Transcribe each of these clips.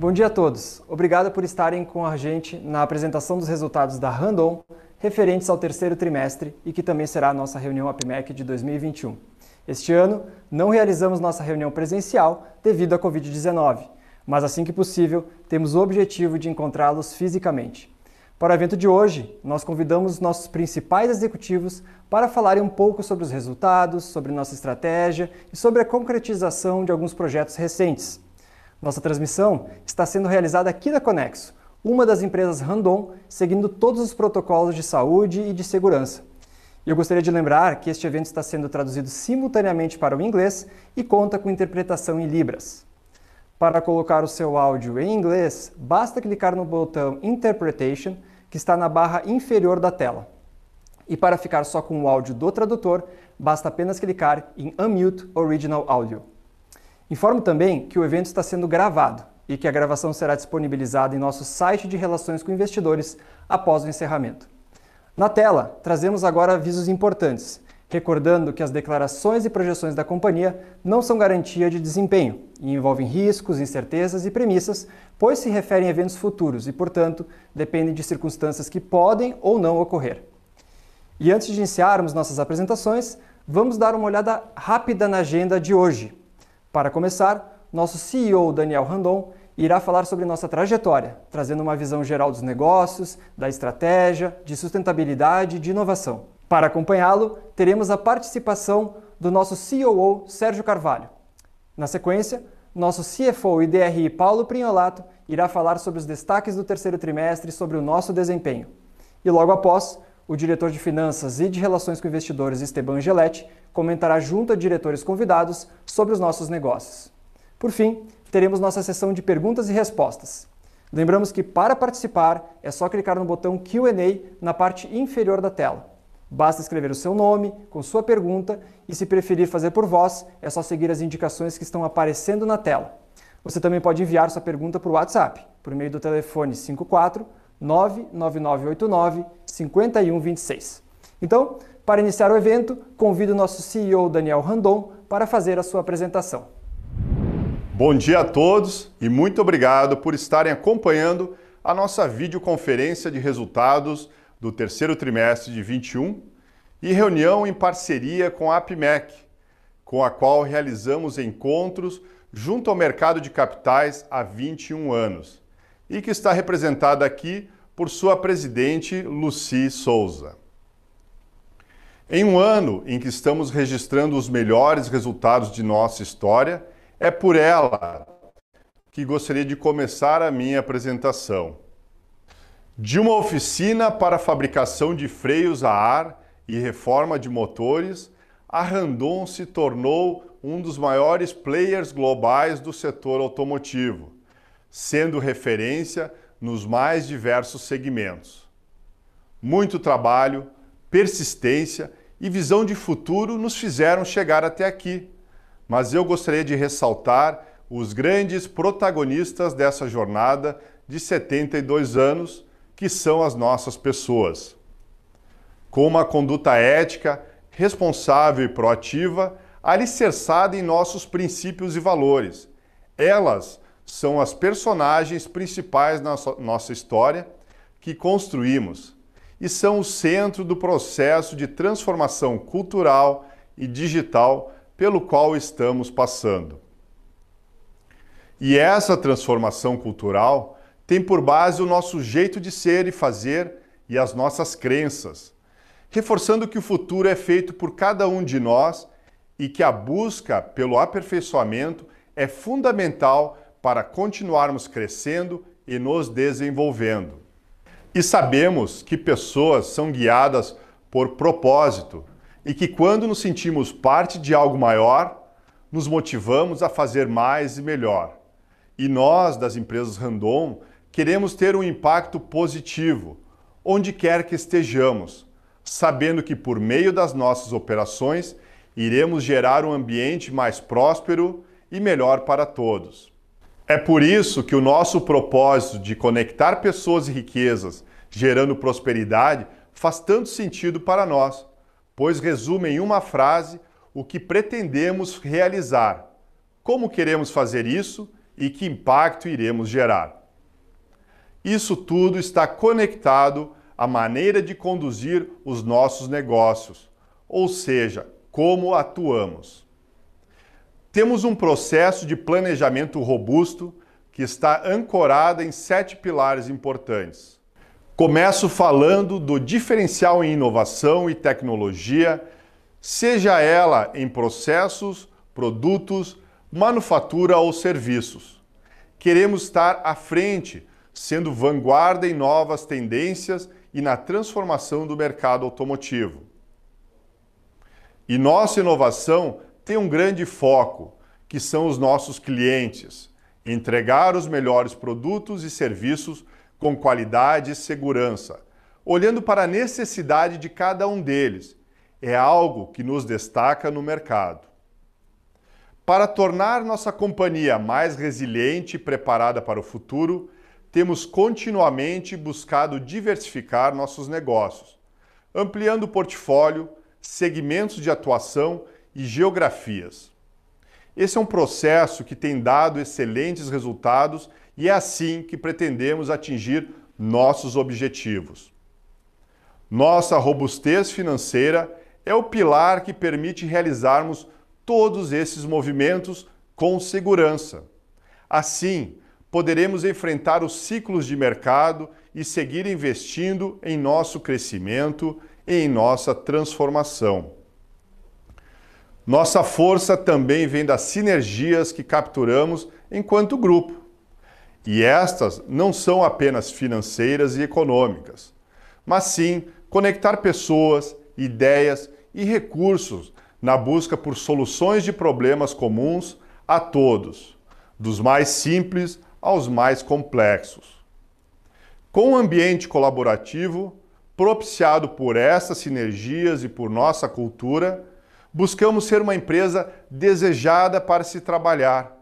Bom dia a todos. Obrigado por estarem com a gente na apresentação dos resultados da Randon referentes ao terceiro trimestre e que também será a nossa reunião APMEC de 2021. Este ano, não realizamos nossa reunião presencial devido à Covid-19, mas assim que possível, temos o objetivo de encontrá-los fisicamente. Para o evento de hoje, nós convidamos nossos principais executivos para falarem um pouco sobre os resultados, sobre nossa estratégia e sobre a concretização de alguns projetos recentes. Nossa transmissão está sendo realizada aqui na Conexo, uma das empresas Randon, seguindo todos os protocolos de saúde e de segurança. Eu gostaria de lembrar que este evento está sendo traduzido simultaneamente para o inglês e conta com interpretação em Libras. Para colocar o seu áudio em inglês, basta clicar no botão Interpretation que está na barra inferior da tela. E para ficar só com o áudio do tradutor, basta apenas clicar em Unmute Original Audio. Informo também que o evento está sendo gravado e que a gravação será disponibilizada em nosso site de relações com investidores após o encerramento. Na tela, trazemos agora avisos importantes, recordando que as declarações e projeções da companhia não são garantia de desempenho e envolvem riscos, incertezas e premissas, pois se referem a eventos futuros e, portanto, dependem de circunstâncias que podem ou não ocorrer. E antes de iniciarmos nossas apresentações, vamos dar uma olhada rápida na agenda de hoje. Para começar, nosso CEO Daniel Randon irá falar sobre nossa trajetória, trazendo uma visão geral dos negócios, da estratégia, de sustentabilidade e de inovação. Para acompanhá-lo, teremos a participação do nosso COO Sérgio Carvalho. Na sequência, nosso CFO e DRI Paulo Prinholato irá falar sobre os destaques do terceiro trimestre e sobre o nosso desempenho. E logo após, o diretor de Finanças e de Relações com Investidores, Esteban Angeletti, comentará junto a diretores convidados sobre os nossos negócios. Por fim, teremos nossa sessão de perguntas e respostas. Lembramos que para participar é só clicar no botão Q&A na parte inferior da tela. Basta escrever o seu nome com sua pergunta e, se preferir fazer por voz, é só seguir as indicações que estão aparecendo na tela. Você também pode enviar sua pergunta por WhatsApp, por meio do telefone 54 99989 5126. Então, para iniciar o evento, convido o nosso CEO Daniel Randon para fazer a sua apresentação. Bom dia a todos e muito obrigado por estarem acompanhando a nossa videoconferência de resultados do terceiro trimestre de 21 e reunião em parceria com a APMEC, com a qual realizamos encontros junto ao mercado de capitais há 21 anos e que está representada aqui por sua presidente Luci Souza. Em um ano em que estamos registrando os melhores resultados de nossa história, é por ela que gostaria de começar a minha apresentação. De uma oficina para fabricação de freios a ar e reforma de motores, a Randon se tornou um dos maiores players globais do setor automotivo, sendo referência nos mais diversos segmentos. Muito trabalho, persistência e visão de futuro nos fizeram chegar até aqui, mas eu gostaria de ressaltar os grandes protagonistas dessa jornada de 72 anos que são as nossas pessoas. Com uma conduta ética, responsável e proativa, alicerçada em nossos princípios e valores. Elas são as personagens principais da nossa história que construímos e são o centro do processo de transformação cultural e digital pelo qual estamos passando. E essa transformação cultural tem por base o nosso jeito de ser e fazer e as nossas crenças, reforçando que o futuro é feito por cada um de nós e que a busca pelo aperfeiçoamento é fundamental para continuarmos crescendo e nos desenvolvendo. E sabemos que pessoas são guiadas por propósito e que quando nos sentimos parte de algo maior, nos motivamos a fazer mais e melhor. E nós, das empresas Randon, Queremos ter um impacto positivo, onde quer que estejamos, sabendo que por meio das nossas operações iremos gerar um ambiente mais próspero e melhor para todos. É por isso que o nosso propósito de conectar pessoas e riquezas, gerando prosperidade, faz tanto sentido para nós, pois resume em uma frase o que pretendemos realizar, como queremos fazer isso e que impacto iremos gerar. Isso tudo está conectado à maneira de conduzir os nossos negócios, ou seja, como atuamos. Temos um processo de planejamento robusto que está ancorado em sete pilares importantes. Começo falando do diferencial em inovação e tecnologia, seja ela em processos, produtos, manufatura ou serviços. Queremos estar à frente, sendo vanguarda em novas tendências e na transformação do mercado automotivo. E nossa inovação tem um grande foco, que são os nossos clientes. Entregar os melhores produtos e serviços com qualidade e segurança, olhando para a necessidade de cada um deles. É algo que nos destaca no mercado. Para tornar nossa companhia mais resiliente e preparada para o futuro, temos continuamente buscado diversificar nossos negócios, ampliando o portfólio, segmentos de atuação e geografias. Esse é um processo que tem dado excelentes resultados e é assim que pretendemos atingir nossos objetivos. Nossa robustez financeira é o pilar que permite realizarmos todos esses movimentos com segurança. Assim, poderemos enfrentar os ciclos de mercado e seguir investindo em nosso crescimento e em nossa transformação. Nossa força também vem das sinergias que capturamos enquanto grupo. E estas não são apenas financeiras e econômicas, mas sim conectar pessoas, ideias e recursos na busca por soluções de problemas comuns a todos, dos mais simples aos mais complexos. Com um ambiente colaborativo, propiciado por essas sinergias e por nossa cultura, buscamos ser uma empresa desejada para se trabalhar,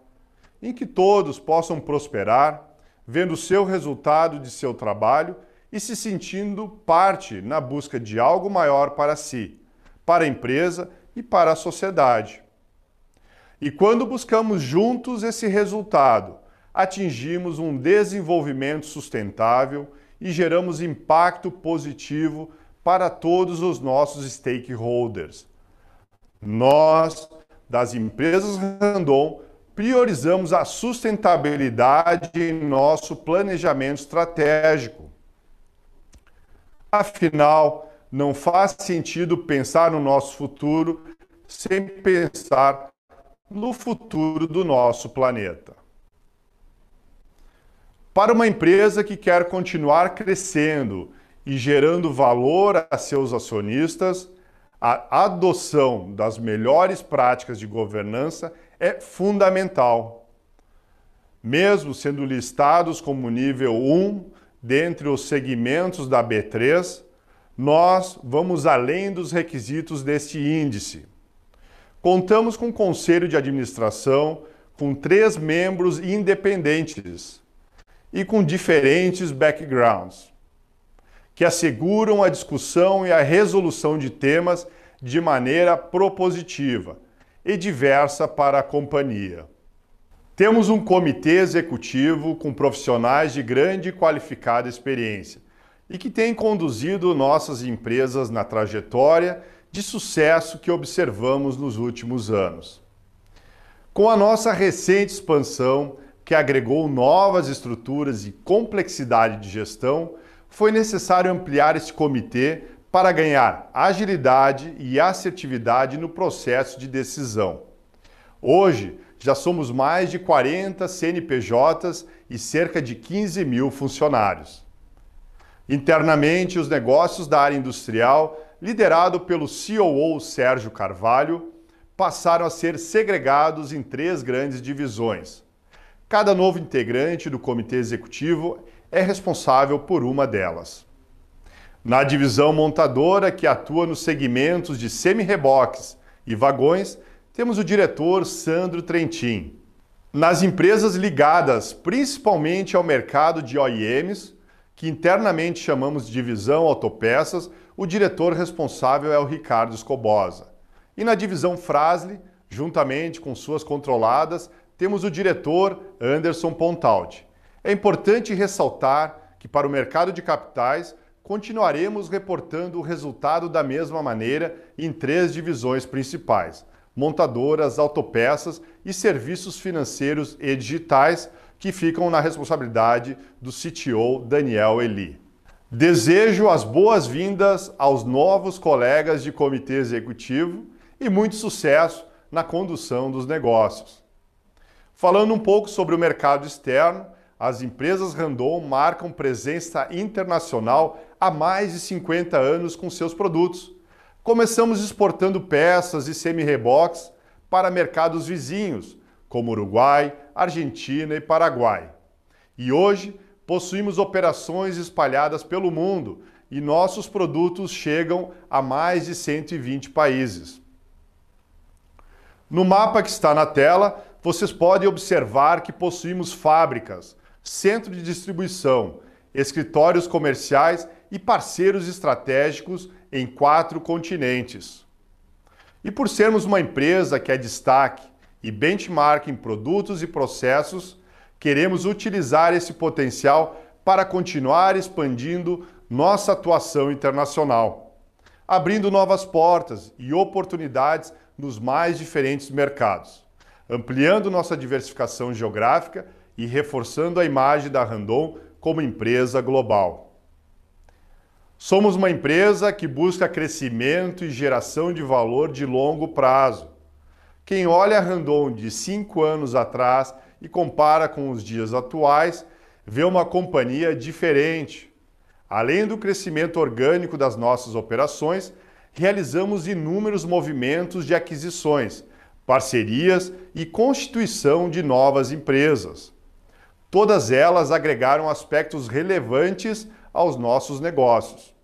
em que todos possam prosperar, vendo o seu resultado de seu trabalho e se sentindo parte na busca de algo maior para si, para a empresa e para a sociedade. E quando buscamos juntos esse resultado, atingimos um desenvolvimento sustentável e geramos impacto positivo para todos os nossos stakeholders. Nós, das empresas Randon, priorizamos a sustentabilidade em nosso planejamento estratégico. Afinal, não faz sentido pensar no nosso futuro sem pensar no futuro do nosso planeta. Para uma empresa que quer continuar crescendo e gerando valor a seus acionistas, a adoção das melhores práticas de governança é fundamental. Mesmo sendo listados como nível 1 dentre os segmentos da B3, nós vamos além dos requisitos deste índice. Contamos com um conselho de administração com três membros independentes e com diferentes backgrounds, que asseguram a discussão e a resolução de temas de maneira propositiva e diversa para a companhia. Temos um comitê executivo com profissionais de grande e qualificada experiência e que tem conduzido nossas empresas na trajetória de sucesso que observamos nos últimos anos. Com a nossa recente expansão, que agregou novas estruturas e complexidade de gestão, foi necessário ampliar esse comitê para ganhar agilidade e assertividade no processo de decisão. Hoje, já somos mais de 40 CNPJs e cerca de 15 mil funcionários. Internamente, os negócios da área industrial, liderado pelo COO Sérgio Carvalho, passaram a ser segregados em três grandes divisões. Cada novo integrante do comitê executivo é responsável por uma delas. Na divisão montadora, que atua nos segmentos de semi-reboques e vagões, temos o diretor Sandro Trentin. Nas empresas ligadas principalmente ao mercado de OEMs, que internamente chamamos de divisão autopeças, o diretor responsável é o Ricardo Escobosa. E na divisão Frasle, juntamente com suas controladas, temos o diretor Anderson Pontalti. É importante ressaltar que, para o mercado de capitais, continuaremos reportando o resultado da mesma maneira em três divisões principais: montadoras, autopeças e serviços financeiros e digitais, que ficam na responsabilidade do CTO Daniel Eli. Desejo as boas-vindas aos novos colegas de comitê executivo e muito sucesso na condução dos negócios. Falando um pouco sobre o mercado externo, as empresas Randon marcam presença internacional há mais de 50 anos com seus produtos. Começamos exportando peças e semi-reboques para mercados vizinhos, como Uruguai, Argentina e Paraguai. E hoje possuímos operações espalhadas pelo mundo e nossos produtos chegam a mais de 120 países. No mapa que está na tela, vocês podem observar que possuímos fábricas, centro de distribuição, escritórios comerciais e parceiros estratégicos em quatro continentes. E por sermos uma empresa que é destaque e benchmark em produtos e processos, queremos utilizar esse potencial para continuar expandindo nossa atuação internacional, abrindo novas portas e oportunidades nos mais diferentes mercados, ampliando nossa diversificação geográfica e reforçando a imagem da Randon como empresa global. Somos uma empresa que busca crescimento e geração de valor de longo prazo. Quem olha a Randon de cinco anos atrás e compara com os dias atuais, vê uma companhia diferente. Além do crescimento orgânico das nossas operações, realizamos inúmeros movimentos de aquisições, parcerias e constituição de novas empresas. Todas elas agregaram aspectos relevantes aos nossos negócios.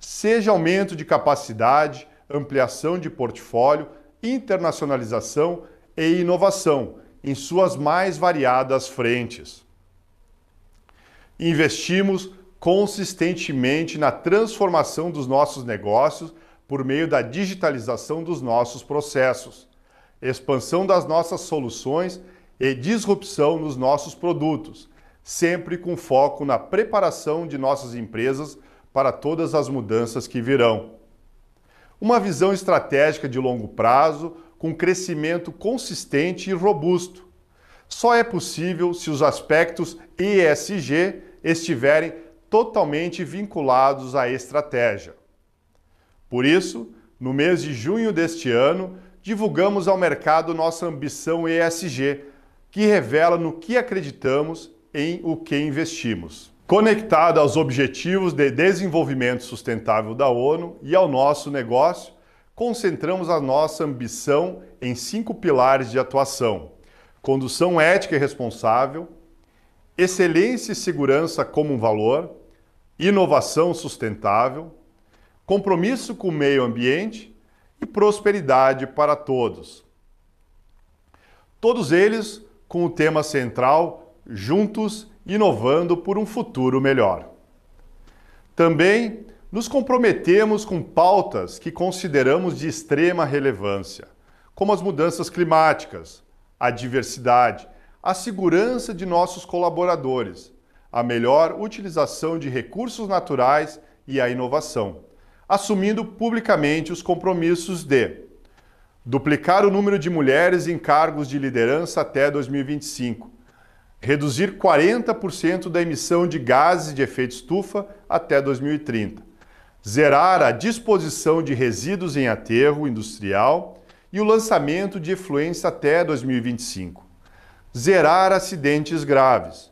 Seja aumento de capacidade, ampliação de portfólio, internacionalização e inovação em suas mais variadas frentes. Investimos consistentemente na transformação dos nossos negócios por meio da digitalização dos nossos processos, expansão das nossas soluções e disrupção nos nossos produtos, sempre com foco na preparação de nossas empresas para todas as mudanças que virão. Uma visão estratégica de longo prazo, com crescimento consistente e robusto. Só é possível se os aspectos ESG estiverem totalmente vinculados à estratégia. Por isso, no mês de junho deste ano, divulgamos ao mercado nossa ambição ESG, que revela no que acreditamos em o que investimos. Conectada aos Objetivos de Desenvolvimento Sustentável da ONU e ao nosso negócio, concentramos a nossa ambição em cinco pilares de atuação: condução ética e responsável, excelência e segurança como um valor, inovação sustentável, compromisso com o meio ambiente e prosperidade para todos. Todos eles com o tema central Juntos Inovando por um Futuro Melhor. Também nos comprometemos com pautas que consideramos de extrema relevância, como as mudanças climáticas, a diversidade, a segurança de nossos colaboradores, a melhor utilização de recursos naturais e a inovação, assumindo publicamente os compromissos de duplicar o número de mulheres em cargos de liderança até 2025, reduzir 40% da emissão de gases de efeito estufa até 2030, zerar a disposição de resíduos em aterro industrial e o lançamento de efluentes até 2025, zerar acidentes graves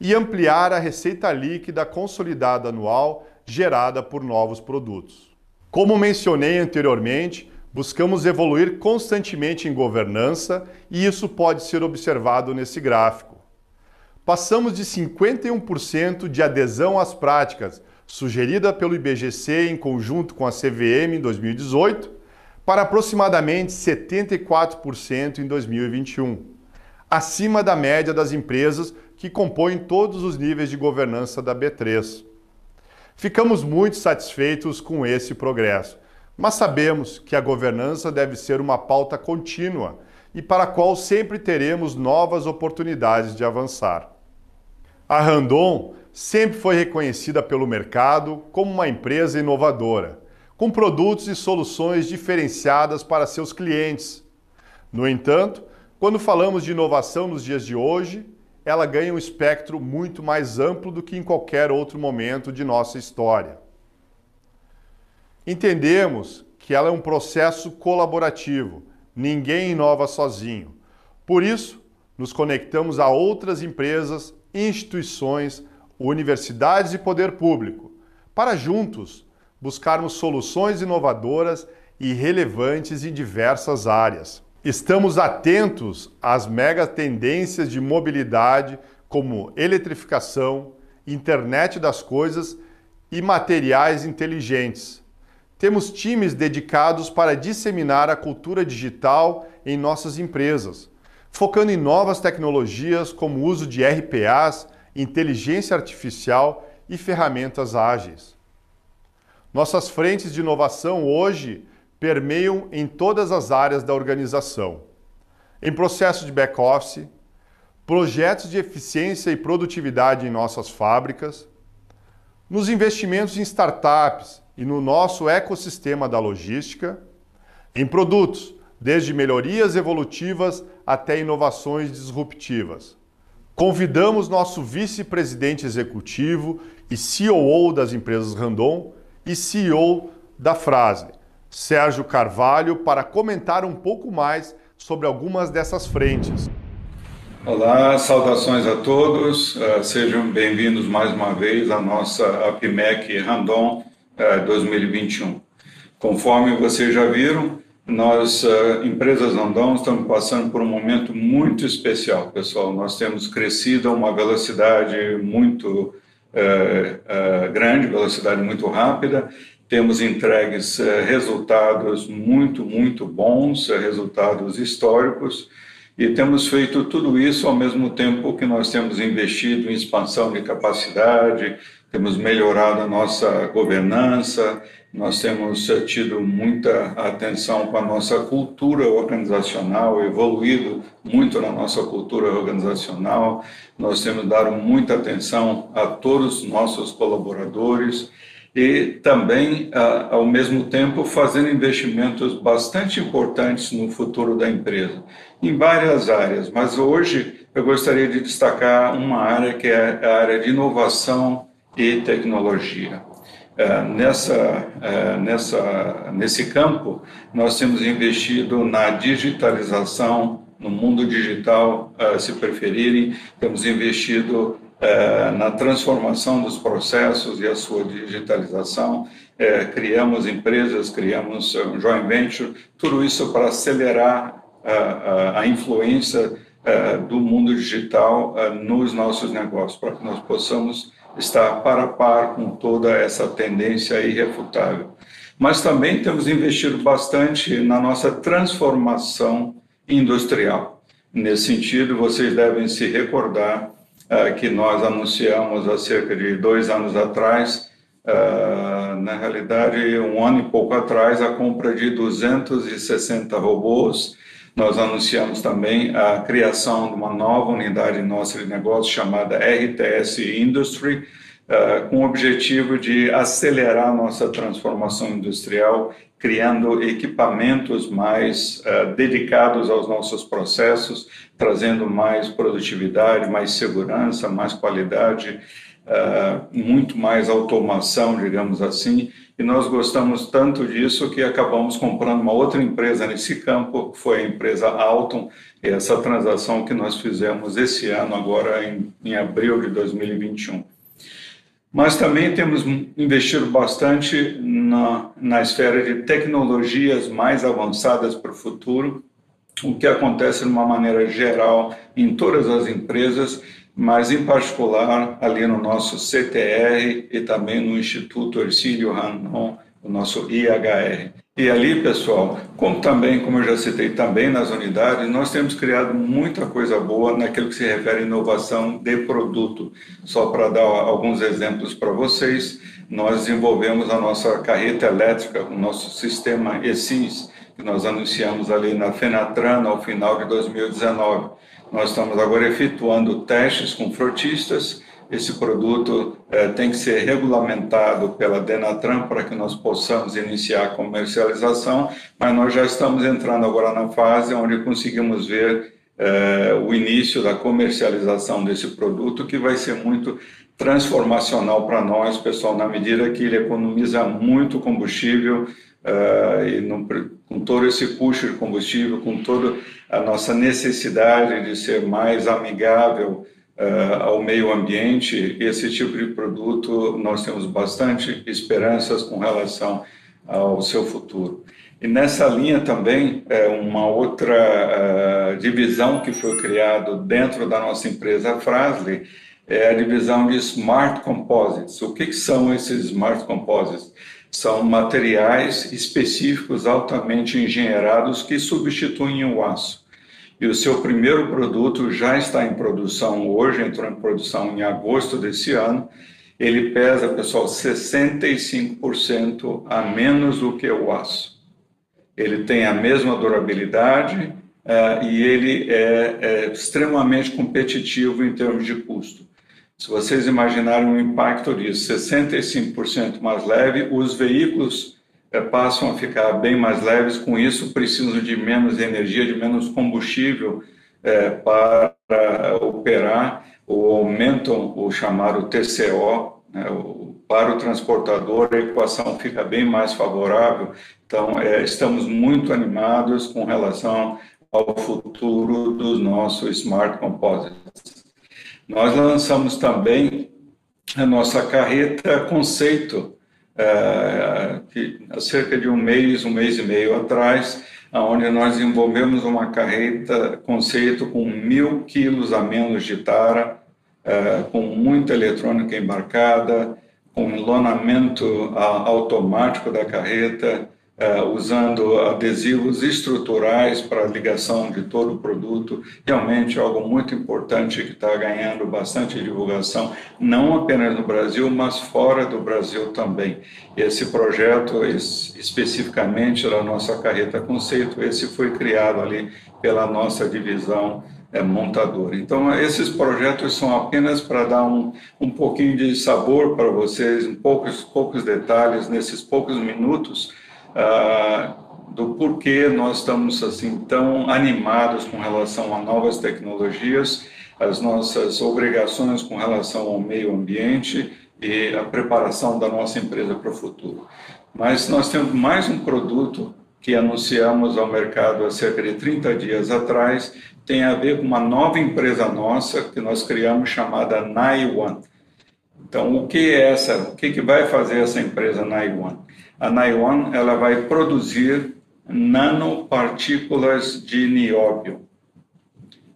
e ampliar a receita líquida consolidada anual gerada por novos produtos. Como mencionei anteriormente, Buscamos evoluir constantemente em governança e isso pode ser observado nesse gráfico. Passamos de 51% de adesão às práticas sugerida pelo IBGC em conjunto com a CVM em 2018 para aproximadamente 74% em 2021, acima da média das empresas que compõem todos os níveis de governança da B3. Ficamos muito satisfeitos com esse progresso mas sabemos que a governança deve ser uma pauta contínua e para a qual sempre teremos novas oportunidades de avançar. A Randon sempre foi reconhecida pelo mercado como uma empresa inovadora, com produtos e soluções diferenciadas para seus clientes. No entanto, quando falamos de inovação nos dias de hoje, ela ganha um espectro muito mais amplo do que em qualquer outro momento de nossa história. Entendemos que ela é um processo colaborativo, ninguém inova sozinho. Por isso, nos conectamos a outras empresas, instituições, universidades e poder público, para juntos buscarmos soluções inovadoras e relevantes em diversas áreas. Estamos atentos às mega tendências de mobilidade como eletrificação, internet das coisas e materiais inteligentes. Temos times dedicados para disseminar a cultura digital em nossas empresas, focando em novas tecnologias como o uso de RPAs, inteligência artificial e ferramentas ágeis. Nossas frentes de inovação hoje permeiam em todas as áreas da organização. Em processo de back-office, projetos de eficiência e produtividade em nossas fábricas, nos investimentos em startups e no nosso ecossistema da logística, em produtos, desde melhorias evolutivas até inovações disruptivas. Convidamos nosso vice-presidente executivo e CEO das empresas Randon e CEO da Frase, Sérgio Carvalho para comentar um pouco mais sobre algumas dessas frentes. Olá, saudações a todos, uh, sejam bem-vindos mais uma vez à nossa APMEC Randon 2021. Conforme vocês já viram, nós, uh, empresas Randon, estamos passando por um momento muito especial, pessoal. Nós temos crescido a uma velocidade muito grande, velocidade muito rápida, temos entregues resultados muito, muito bons, resultados históricos, e temos feito tudo isso ao mesmo tempo que nós temos investido em expansão de capacidade, temos melhorado a nossa governança, nós temos tido muita atenção para a nossa cultura organizacional, evoluído muito na nossa cultura organizacional, nós temos dado muita atenção a todos os nossos colaboradores e também, ao mesmo tempo, fazendo investimentos bastante importantes no futuro da empresa, em várias áreas. Mas hoje eu gostaria de destacar uma área que é a área de inovação e tecnologia. Nessa, nessa, nesse campo, nós temos investido na digitalização, no mundo digital, se preferirem, temos investido na transformação dos processos e a sua digitalização. É, criamos empresas, criamos um joint venture, tudo isso para acelerar a, influência do mundo digital nos nossos negócios, para que nós possamos estar para par com toda essa tendência irrefutável. Mas também temos investido bastante na nossa transformação industrial. Nesse sentido, vocês devem se recordar uh, que nós anunciamos há cerca de dois anos atrás, uh, na realidade, um ano e pouco atrás, a compra de 260 robôs. Nós anunciamos também a criação de uma nova unidade nossa de negócio chamada RTS Industry, Uh, com o objetivo de acelerar nossa transformação industrial, criando equipamentos mais uh, dedicados aos nossos processos, trazendo mais produtividade, mais segurança, mais qualidade, uh, muito mais automação, digamos assim. E nós gostamos tanto disso que acabamos comprando uma outra empresa nesse campo, que foi a empresa Alton, essa transação que nós fizemos esse ano, agora em, em abril de 2021. Mas também temos investido bastante na, na esfera de tecnologias mais avançadas para o futuro, o que acontece de uma maneira geral em todas as empresas, mas em particular ali no nosso CTR e também no Instituto Ercílio Randon, o nosso IHR. E ali, pessoal, como também, como eu já citei também nas unidades, nós temos criado muita coisa boa naquilo que se refere à inovação de produto. Só para dar alguns exemplos para vocês, nós desenvolvemos a nossa carreta elétrica, o nosso sistema ESIS, que nós anunciamos ali na Fenatran ao final de 2019. Nós estamos agora efetuando testes com frotistas. Esse produto eh, tem que ser regulamentado pela Denatran para que nós possamos iniciar a comercialização, mas nós já estamos entrando agora na fase onde conseguimos ver eh, o início da comercialização desse produto, que vai ser muito transformacional para nós, pessoal, na medida que ele economiza muito combustível uh, e no, com todo esse custo de combustível, com toda a nossa necessidade de ser mais amigável uh, ao meio ambiente, esse tipo de produto nós temos bastante esperanças com relação ao seu futuro. E nessa linha também, é uma outra uh, divisão que foi criada dentro da nossa empresa Frasle, é a divisão de Smart Composites. O que, que são esses Smart Composites? São materiais específicos altamente engenheirados que substituem o aço. E o seu primeiro produto já está em produção hoje, entrou em produção em agosto desse ano. Ele pesa, pessoal, 65% a menos do que o aço. Ele tem a mesma durabilidade uh, e ele é, é extremamente competitivo em termos de custo. Se vocês imaginarem o impacto disso, 65% mais leve, os veículos é, passam a ficar bem mais leves, com isso precisam de menos energia, de menos combustível é, para operar, ou aumentam o chamado TCO, né, o, para o transportador a equação fica bem mais favorável. Então, é, estamos muito animados com relação ao futuro dos nossos smart composites. Nós lançamos também a nossa carreta conceito, é, que há cerca de um mês, um mês e meio atrás, onde nós desenvolvemos uma carreta conceito com mil quilos a menos de tara, é, com muita eletrônica embarcada, com lonamento automático da carreta, Uh, usando adesivos estruturais para ligação de todo o produto, realmente algo muito importante que está ganhando bastante divulgação, não apenas no Brasil, mas fora do Brasil também. Esse projeto, especificamente da nossa carreta conceito, esse foi criado ali pela nossa divisão é, montadora. Então, esses projetos são apenas para dar um, um pouquinho de sabor para vocês, um poucos, poucos detalhes nesses poucos minutos ah, do porquê nós estamos assim tão animados com relação a novas tecnologias, as nossas obrigações com relação ao meio ambiente e a preparação da nossa empresa para o futuro. Mas nós temos mais um produto que anunciamos ao mercado há cerca de 30 dias atrás, tem a ver com uma nova empresa nossa que nós criamos chamada Naiwan. Então, o que é essa? O que, que vai fazer essa empresa Naiwan? A Naiwan ela vai produzir nanopartículas de nióbio.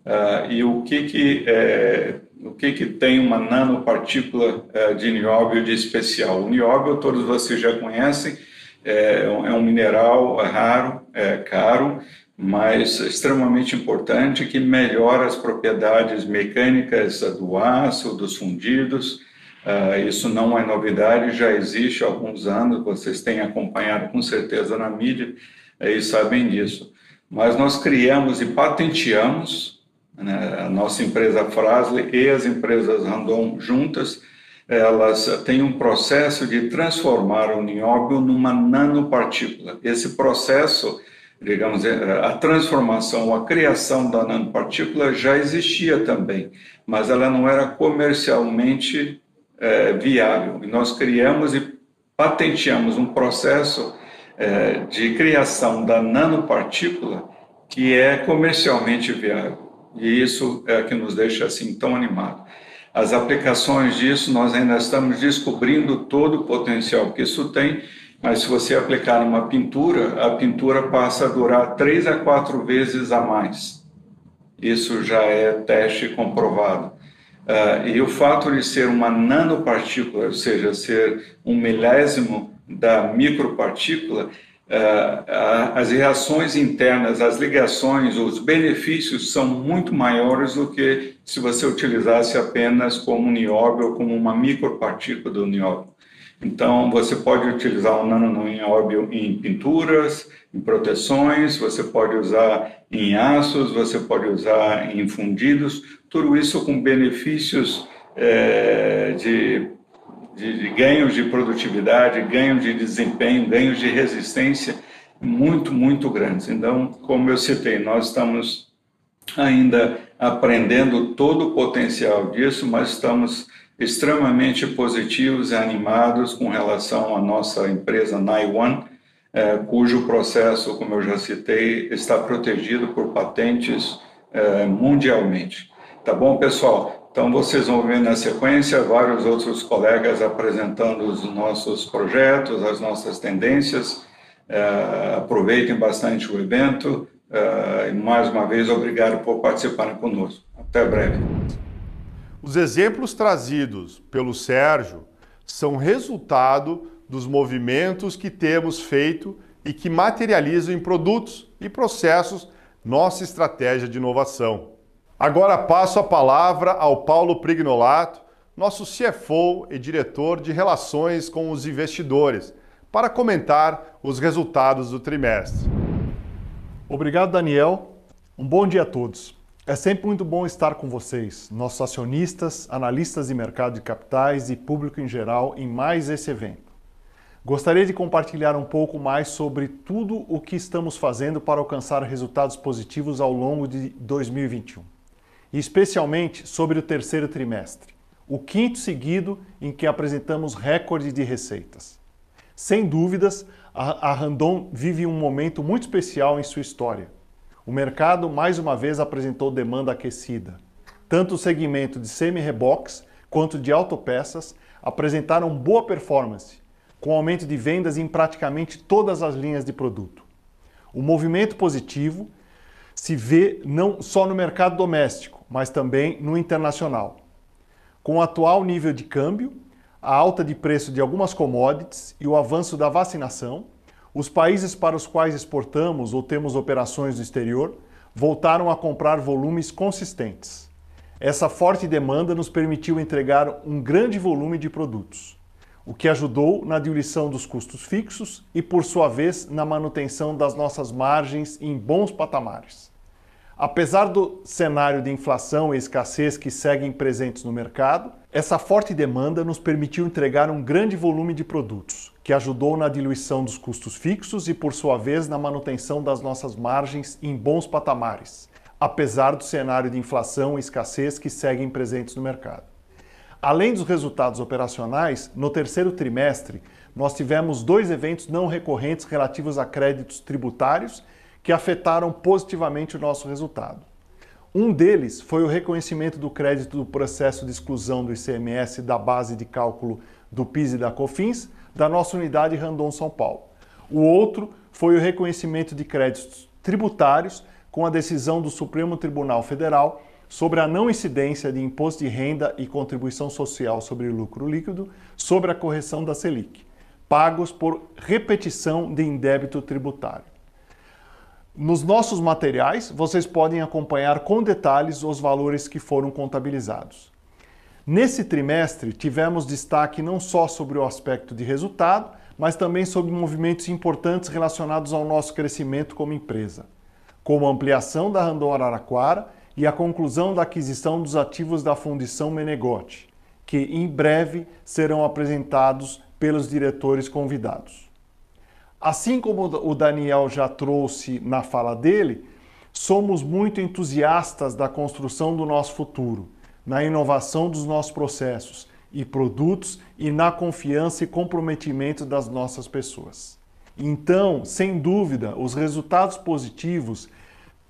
Uh, e o que que é, o que que tem uma nanopartícula uh, de nióbio de especial? O nióbio todos vocês já conhecem, é, é um mineral raro, é caro, mas extremamente importante que melhora as propriedades mecânicas do aço, dos fundidos Uh, isso não é novidade, já existe há alguns anos, vocês têm acompanhado com certeza na mídia e sabem disso. Mas nós criamos e patenteamos, né, a nossa empresa Frasle e as empresas Randon juntas, elas têm um processo de transformar o nióbio numa nanopartícula. Esse processo, digamos, é, a transformação, a criação da nanopartícula já existia também, mas ela não era comercialmente é, viável. E nós criamos e patenteamos um processo é, de criação da nanopartícula que é comercialmente viável. E isso é que nos deixa assim tão animado. As aplicações disso nós ainda estamos descobrindo todo o potencial que isso tem, mas se você aplicar numa pintura, a pintura passa a durar três a quatro vezes a mais. Isso já é teste comprovado. Uh, e o fato de ser uma nanopartícula, ou seja, ser um milésimo da micropartícula, uh, as reações internas, as ligações, os benefícios são muito maiores do que se você utilizasse apenas como um nióbio ou como uma micropartícula do nióbio. Então, você pode utilizar o nanonióbio em pinturas, em proteções, você pode usar em aços, você pode usar em fundidos, tudo isso com benefícios é, de, de, de ganhos de produtividade, ganhos de desempenho, ganhos de resistência muito, muito grandes. Então, como eu citei, nós estamos ainda aprendendo todo o potencial disso, mas estamos extremamente positivos e animados com relação à nossa empresa Naiwan, é, cujo processo, como eu já citei, está protegido por patentes é, mundialmente. Tá bom, pessoal? Então, vocês vão ver na sequência vários outros colegas apresentando os nossos projetos, as nossas tendências. É, aproveitem bastante o evento. É, e, mais uma vez, obrigado por participarem conosco. Até breve. Os exemplos trazidos pelo Sérgio são resultado dos movimentos que temos feito e que materializam em produtos e processos nossa estratégia de inovação. Agora passo a palavra ao Paulo Prignolato, nosso CFO e diretor de relações com os investidores, para comentar os resultados do trimestre. Obrigado, Daniel. Um bom dia a todos. É sempre muito bom estar com vocês, nossos acionistas, analistas de mercado de capitais e público em geral, em mais esse evento. Gostaria de compartilhar um pouco mais sobre tudo o que estamos fazendo para alcançar resultados positivos ao longo de 2021, e especialmente sobre o terceiro trimestre, o quinto seguido em que apresentamos recorde de receitas. Sem dúvidas, a Randon vive um momento muito especial em sua história o mercado mais uma vez apresentou demanda aquecida. Tanto o segmento de semi-reboques quanto de autopeças apresentaram boa performance, com aumento de vendas em praticamente todas as linhas de produto. O movimento positivo se vê não só no mercado doméstico, mas também no internacional. Com o atual nível de câmbio, a alta de preço de algumas commodities e o avanço da vacinação, os países para os quais exportamos ou temos operações no exterior voltaram a comprar volumes consistentes. Essa forte demanda nos permitiu entregar um grande volume de produtos, o que ajudou na diluição dos custos fixos e, por sua vez, na manutenção das nossas margens em bons patamares. Apesar do cenário de inflação e escassez que seguem presentes no mercado, essa forte demanda nos permitiu entregar um grande volume de produtos, que ajudou na diluição dos custos fixos e, por sua vez, na manutenção das nossas margens em bons patamares, apesar do cenário de inflação e escassez que seguem presentes no mercado. Além dos resultados operacionais, no terceiro trimestre, nós tivemos dois eventos não recorrentes relativos a créditos tributários que afetaram positivamente o nosso resultado. Um deles foi o reconhecimento do crédito do processo de exclusão do ICMS da base de cálculo do PIS e da COFINS, da nossa unidade Randon São Paulo. O outro foi o reconhecimento de créditos tributários com a decisão do Supremo Tribunal Federal sobre a não incidência de imposto de renda e contribuição social sobre lucro líquido sobre a correção da Selic, pagos por repetição de indébito tributário. Nos nossos materiais, vocês podem acompanhar com detalhes os valores que foram contabilizados. Nesse trimestre, tivemos destaque não só sobre o aspecto de resultado, mas também sobre movimentos importantes relacionados ao nosso crescimento como empresa, como a ampliação da Randon Araraquara e a conclusão da aquisição dos ativos da Fundição Menegote, que em breve serão apresentados pelos diretores convidados. Assim como o Daniel já trouxe na fala dele, somos muito entusiastas da construção do nosso futuro na inovação dos nossos processos e produtos e na confiança e comprometimento das nossas pessoas. Então, sem dúvida, os resultados positivos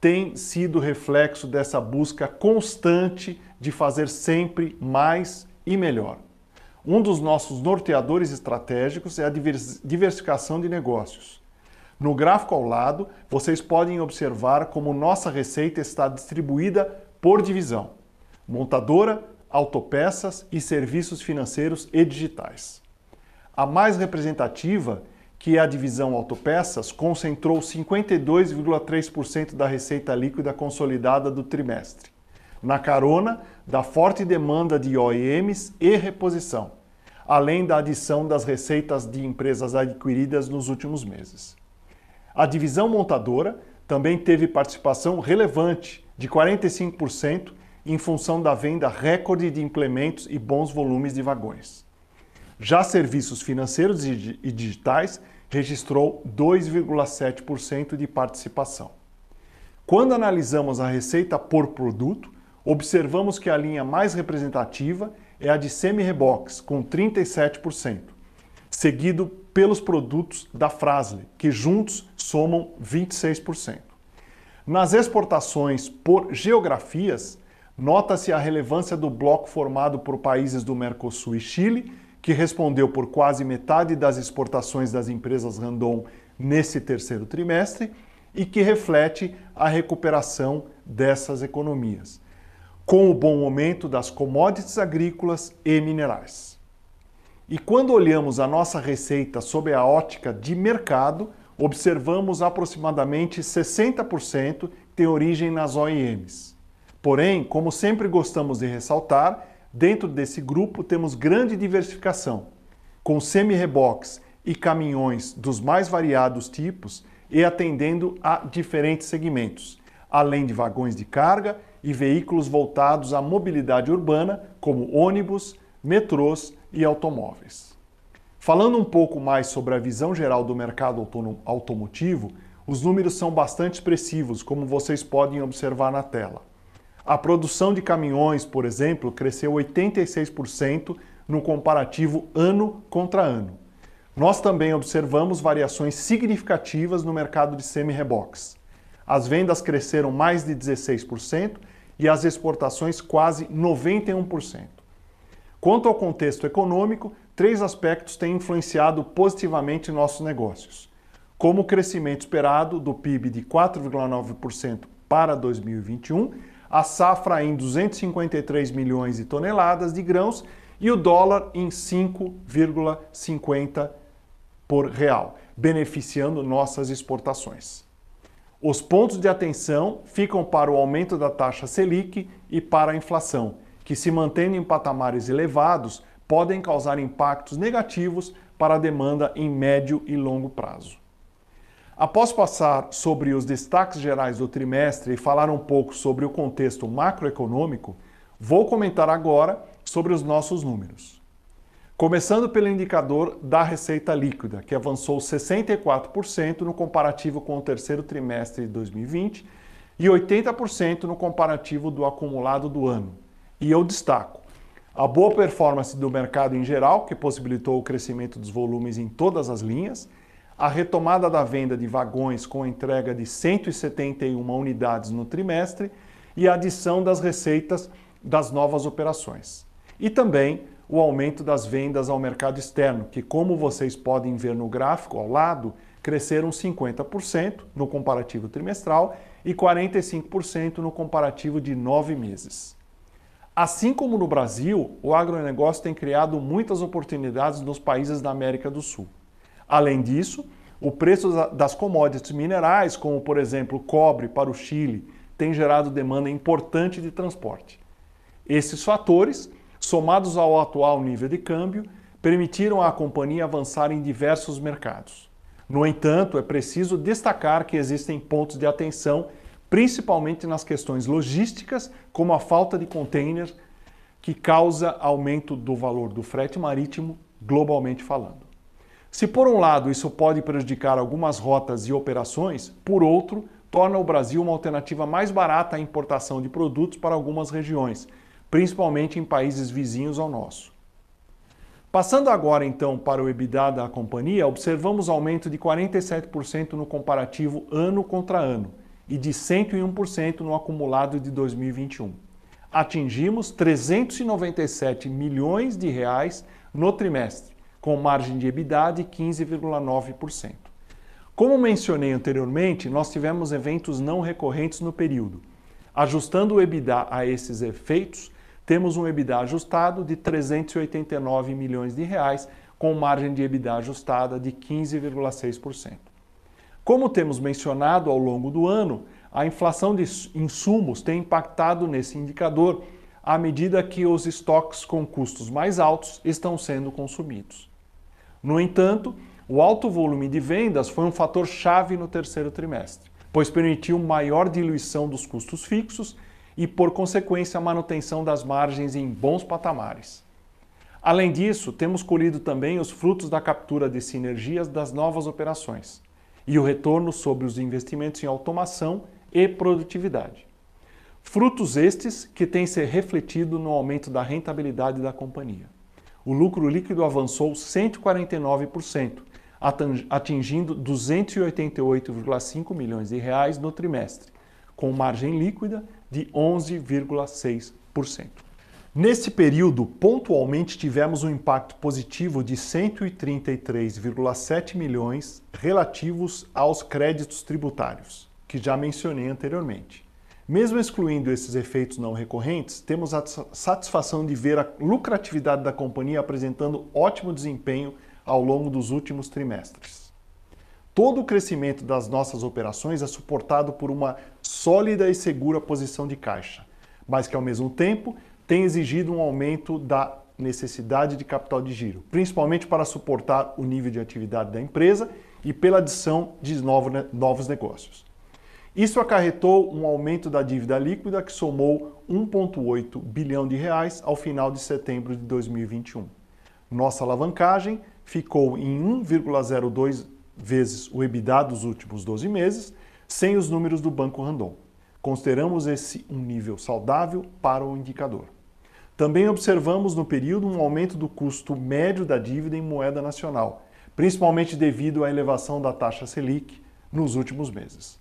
têm sido reflexo dessa busca constante de fazer sempre mais e melhor. Um dos nossos norteadores estratégicos é a diversificação de negócios. No gráfico ao lado, vocês podem observar como nossa receita está distribuída por divisão montadora, autopeças e serviços financeiros e digitais. A mais representativa, que é a divisão autopeças, concentrou 52,3% da receita líquida consolidada do trimestre, na carona da forte demanda de OEMs e reposição, além da adição das receitas de empresas adquiridas nos últimos meses. A divisão montadora também teve participação relevante de 45% em função da venda recorde de implementos e bons volumes de vagões. Já serviços financeiros e digitais registrou 2,7% de participação. Quando analisamos a receita por produto, observamos que a linha mais representativa é a de semi-rebox, com 37%, seguido pelos produtos da Frasle, que juntos somam 26%. Nas exportações por geografias, nota-se a relevância do bloco formado por países do Mercosul e Chile, que respondeu por quase metade das exportações das empresas Randon nesse terceiro trimestre e que reflete a recuperação dessas economias com o bom momento das commodities agrícolas e minerais. E quando olhamos a nossa receita sob a ótica de mercado, observamos aproximadamente 60% tem origem nas OEMs. Porém, como sempre gostamos de ressaltar, dentro desse grupo temos grande diversificação, com semi-reboques e caminhões dos mais variados tipos e atendendo a diferentes segmentos, além de vagões de carga e veículos voltados à mobilidade urbana, como ônibus, metrôs e automóveis. Falando um pouco mais sobre a visão geral do mercado automotivo, os números são bastante expressivos, como vocês podem observar na tela. A produção de caminhões, por exemplo, cresceu 86% no comparativo ano contra ano. Nós também observamos variações significativas no mercado de semi-reboques. As vendas cresceram mais de 16% e as exportações quase 91%. Quanto ao contexto econômico, três aspectos têm influenciado positivamente nossos negócios, como o crescimento esperado do PIB de 4,9% para 2021, a safra em 253 milhões de toneladas de grãos e o dólar em 5,50 por real, beneficiando nossas exportações. Os pontos de atenção ficam para o aumento da taxa Selic e para a inflação, que, se mantendo em patamares elevados, podem causar impactos negativos para a demanda em médio e longo prazo. Após passar sobre os destaques gerais do trimestre e falar um pouco sobre o contexto macroeconômico, vou comentar agora sobre os nossos números. Começando pelo indicador da receita líquida, que avançou 64% no comparativo com o terceiro trimestre de 2020 e 80% no comparativo do acumulado do ano. E eu destaco a boa performance do mercado em geral, que possibilitou o crescimento dos volumes em todas as linhas, a retomada da venda de vagões com entrega de 171 unidades no trimestre e a adição das receitas das novas operações. E também o aumento das vendas ao mercado externo, que, como vocês podem ver no gráfico ao lado, cresceram 50% no comparativo trimestral e 45% no comparativo de nove meses. Assim como no Brasil, o agronegócio tem criado muitas oportunidades nos países da América do Sul. Além disso, o preço das commodities minerais, como por exemplo cobre para o Chile, tem gerado demanda importante de transporte. Esses fatores somados ao atual nível de câmbio, permitiram à companhia avançar em diversos mercados. No entanto, é preciso destacar que existem pontos de atenção, principalmente nas questões logísticas, como a falta de containers, que causa aumento do valor do frete marítimo, globalmente falando. Se por um lado isso pode prejudicar algumas rotas e operações, por outro, torna o Brasil uma alternativa mais barata à importação de produtos para algumas regiões, principalmente em países vizinhos ao nosso. Passando agora então para o EBITDA da companhia, observamos aumento de 47% no comparativo ano contra ano e de 101% no acumulado de 2021. Atingimos 397 milhões de reais no trimestre, com margem de EBITDA de 15,9%. Como mencionei anteriormente, nós tivemos eventos não recorrentes no período. Ajustando o EBITDA a esses efeitos, temos um EBITDA ajustado de 389 milhões de reais, com margem de EBITDA ajustada de 15,6%. Como temos mencionado ao longo do ano, a inflação de insumos tem impactado nesse indicador, à medida que os estoques com custos mais altos estão sendo consumidos. No entanto, o alto volume de vendas foi um fator chave no terceiro trimestre, pois permitiu maior diluição dos custos fixos e, por consequência, a manutenção das margens em bons patamares. Além disso, temos colhido também os frutos da captura de sinergias das novas operações e o retorno sobre os investimentos em automação e produtividade. Frutos estes que têm se refletido no aumento da rentabilidade da companhia. O lucro líquido avançou 149%, atingindo 288,5 milhões de reais no trimestre, com margem líquida de 11,6%. Nesse período, pontualmente tivemos um impacto positivo de 133,7 milhões relativos aos créditos tributários, que já mencionei anteriormente. Mesmo excluindo esses efeitos não recorrentes, temos a satisfação de ver a lucratividade da companhia apresentando ótimo desempenho ao longo dos últimos trimestres. Todo o crescimento das nossas operações é suportado por uma sólida e segura posição de caixa, mas que ao mesmo tempo tem exigido um aumento da necessidade de capital de giro, principalmente para suportar o nível de atividade da empresa e pela adição de novos negócios. Isso acarretou um aumento da dívida líquida que somou 1,8 bilhão de reais ao final de setembro de 2021. Nossa alavancagem ficou em 1,02 vezes o EBITDA dos últimos 12 meses, sem os números do Banco Randon. Consideramos esse um nível saudável para o indicador. Também observamos no período um aumento do custo médio da dívida em moeda nacional, principalmente devido à elevação da taxa Selic nos últimos meses.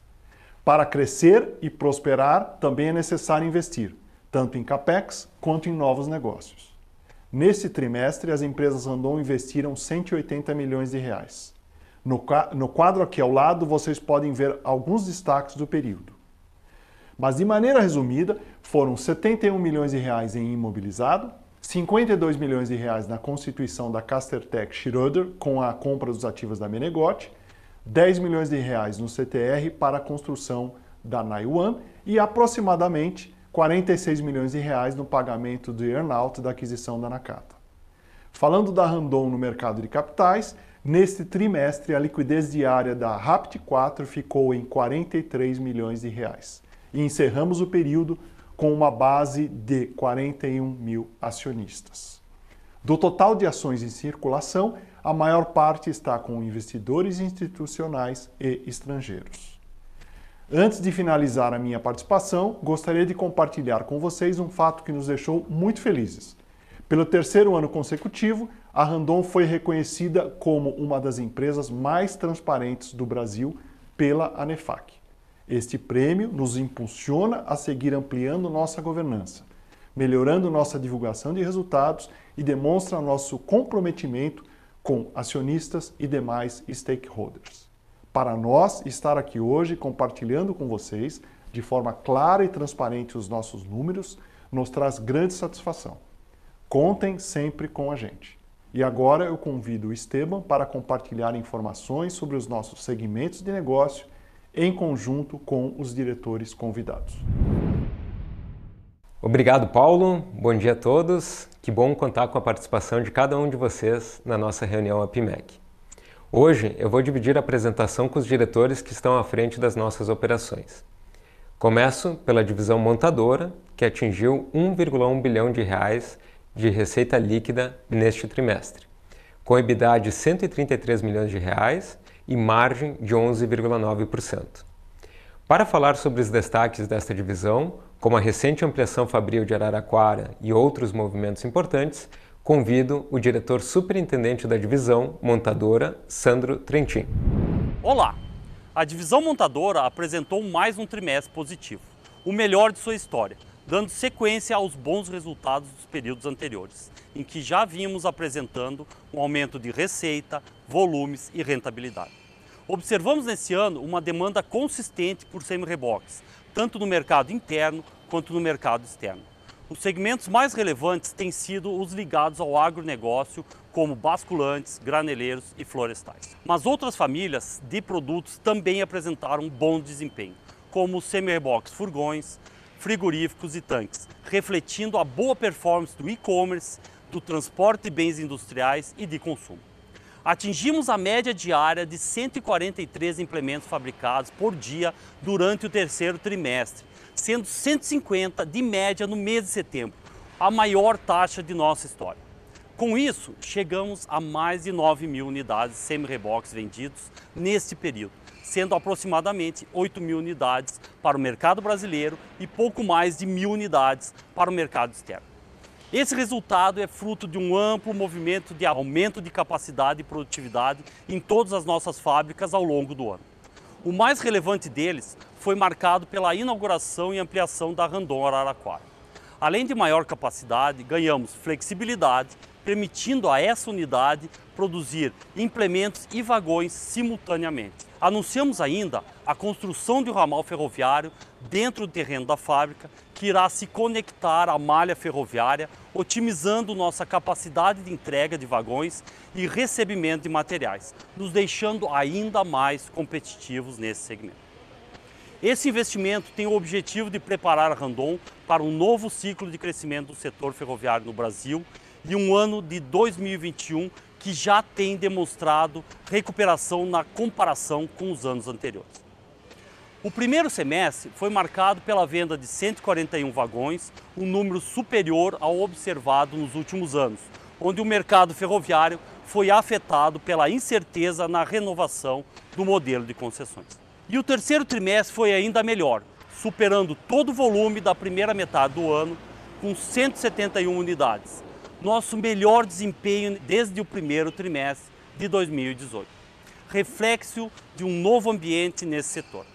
Para crescer e prosperar, também é necessário investir, tanto em capex quanto em novos negócios. Nesse trimestre, as empresas Randon investiram 180 milhões de reais. No quadro aqui ao lado, vocês podem ver alguns destaques do período. Mas de maneira resumida, foram 71 milhões de reais em imobilizado, 52 milhões de reais na constituição da Castertech Schroeder com a compra dos ativos da Menegote, 10 milhões de reais no CTR para a construção da Naiwan e aproximadamente 46 milhões de reais no pagamento do earnout da aquisição da Nakata. Falando da Randon no mercado de capitais, neste trimestre a liquidez diária da Rapt 4 ficou em 43 milhões de reais e encerramos o período com uma base de 41 mil acionistas. Do total de ações em circulação, a maior parte está com investidores institucionais e estrangeiros. Antes de finalizar a minha participação, gostaria de compartilhar com vocês um fato que nos deixou muito felizes. Pelo terceiro ano consecutivo, a Randon foi reconhecida como uma das empresas mais transparentes do Brasil pela ANEFAC. Este prêmio nos impulsiona a seguir ampliando nossa governança, melhorando nossa divulgação de resultados e demonstra nosso comprometimento com acionistas e demais stakeholders. Para nós, estar aqui hoje compartilhando com vocês de forma clara e transparente os nossos números nos traz grande satisfação. Contem sempre com a gente. E agora eu convido o Esteban para compartilhar informações sobre os nossos segmentos de negócio em conjunto com os diretores convidados. Obrigado, Paulo. Bom dia a todos. Que bom contar com a participação de cada um de vocês na nossa reunião APMEC. Hoje eu vou dividir a apresentação com os diretores que estão à frente das nossas operações. Começo pela divisão montadora, que atingiu 1,1 bilhão de reais de receita líquida neste trimestre, com EBITDA de 133 milhões de reais e margem de 11,9%. Para falar sobre os destaques desta divisão, como a recente ampliação fabril de Araraquara e outros movimentos importantes, convido o diretor superintendente da divisão montadora, Sandro Trentin. Olá! A divisão montadora apresentou mais um trimestre positivo, o melhor de sua história, dando sequência aos bons resultados dos períodos anteriores, em que já vínhamos apresentando um aumento de receita, volumes e rentabilidade. Observamos nesse ano uma demanda consistente por semi-reboques, tanto no mercado interno quanto no mercado externo. Os segmentos mais relevantes têm sido os ligados ao agronegócio, como basculantes, graneleiros e florestais. Mas outras famílias de produtos também apresentaram bom desempenho, como semi-reboques furgões, frigoríficos e tanques, refletindo a boa performance do e-commerce, do transporte de bens industriais e de consumo. Atingimos a média diária de 143 implementos fabricados por dia durante o terceiro trimestre, sendo 150 de média no mês de setembro, a maior taxa de nossa história. Com isso, chegamos a mais de 9 mil unidades semi-reboques vendidos neste período, sendo aproximadamente 8 mil unidades para o mercado brasileiro e pouco mais de mil unidades para o mercado externo. Esse resultado é fruto de um amplo movimento de aumento de capacidade e produtividade em todas as nossas fábricas ao longo do ano. O mais relevante deles foi marcado pela inauguração e ampliação da Randon Araraquara. Além de maior capacidade, ganhamos flexibilidade permitindo a essa unidade produzir implementos e vagões simultaneamente. Anunciamos ainda a construção de um ramal ferroviário dentro do terreno da fábrica que irá se conectar à malha ferroviária, otimizando nossa capacidade de entrega de vagões e recebimento de materiais, nos deixando ainda mais competitivos nesse segmento. Esse investimento tem o objetivo de preparar a Randon para um novo ciclo de crescimento do setor ferroviário no Brasil e um ano de 2021 que já tem demonstrado recuperação na comparação com os anos anteriores. O primeiro semestre foi marcado pela venda de 141 vagões, um número superior ao observado nos últimos anos, onde o mercado ferroviário foi afetado pela incerteza na renovação do modelo de concessões. E o terceiro trimestre foi ainda melhor, superando todo o volume da primeira metade do ano, com 171 unidades, nosso melhor desempenho desde o primeiro trimestre de 2018. Reflexo de um novo ambiente nesse setor.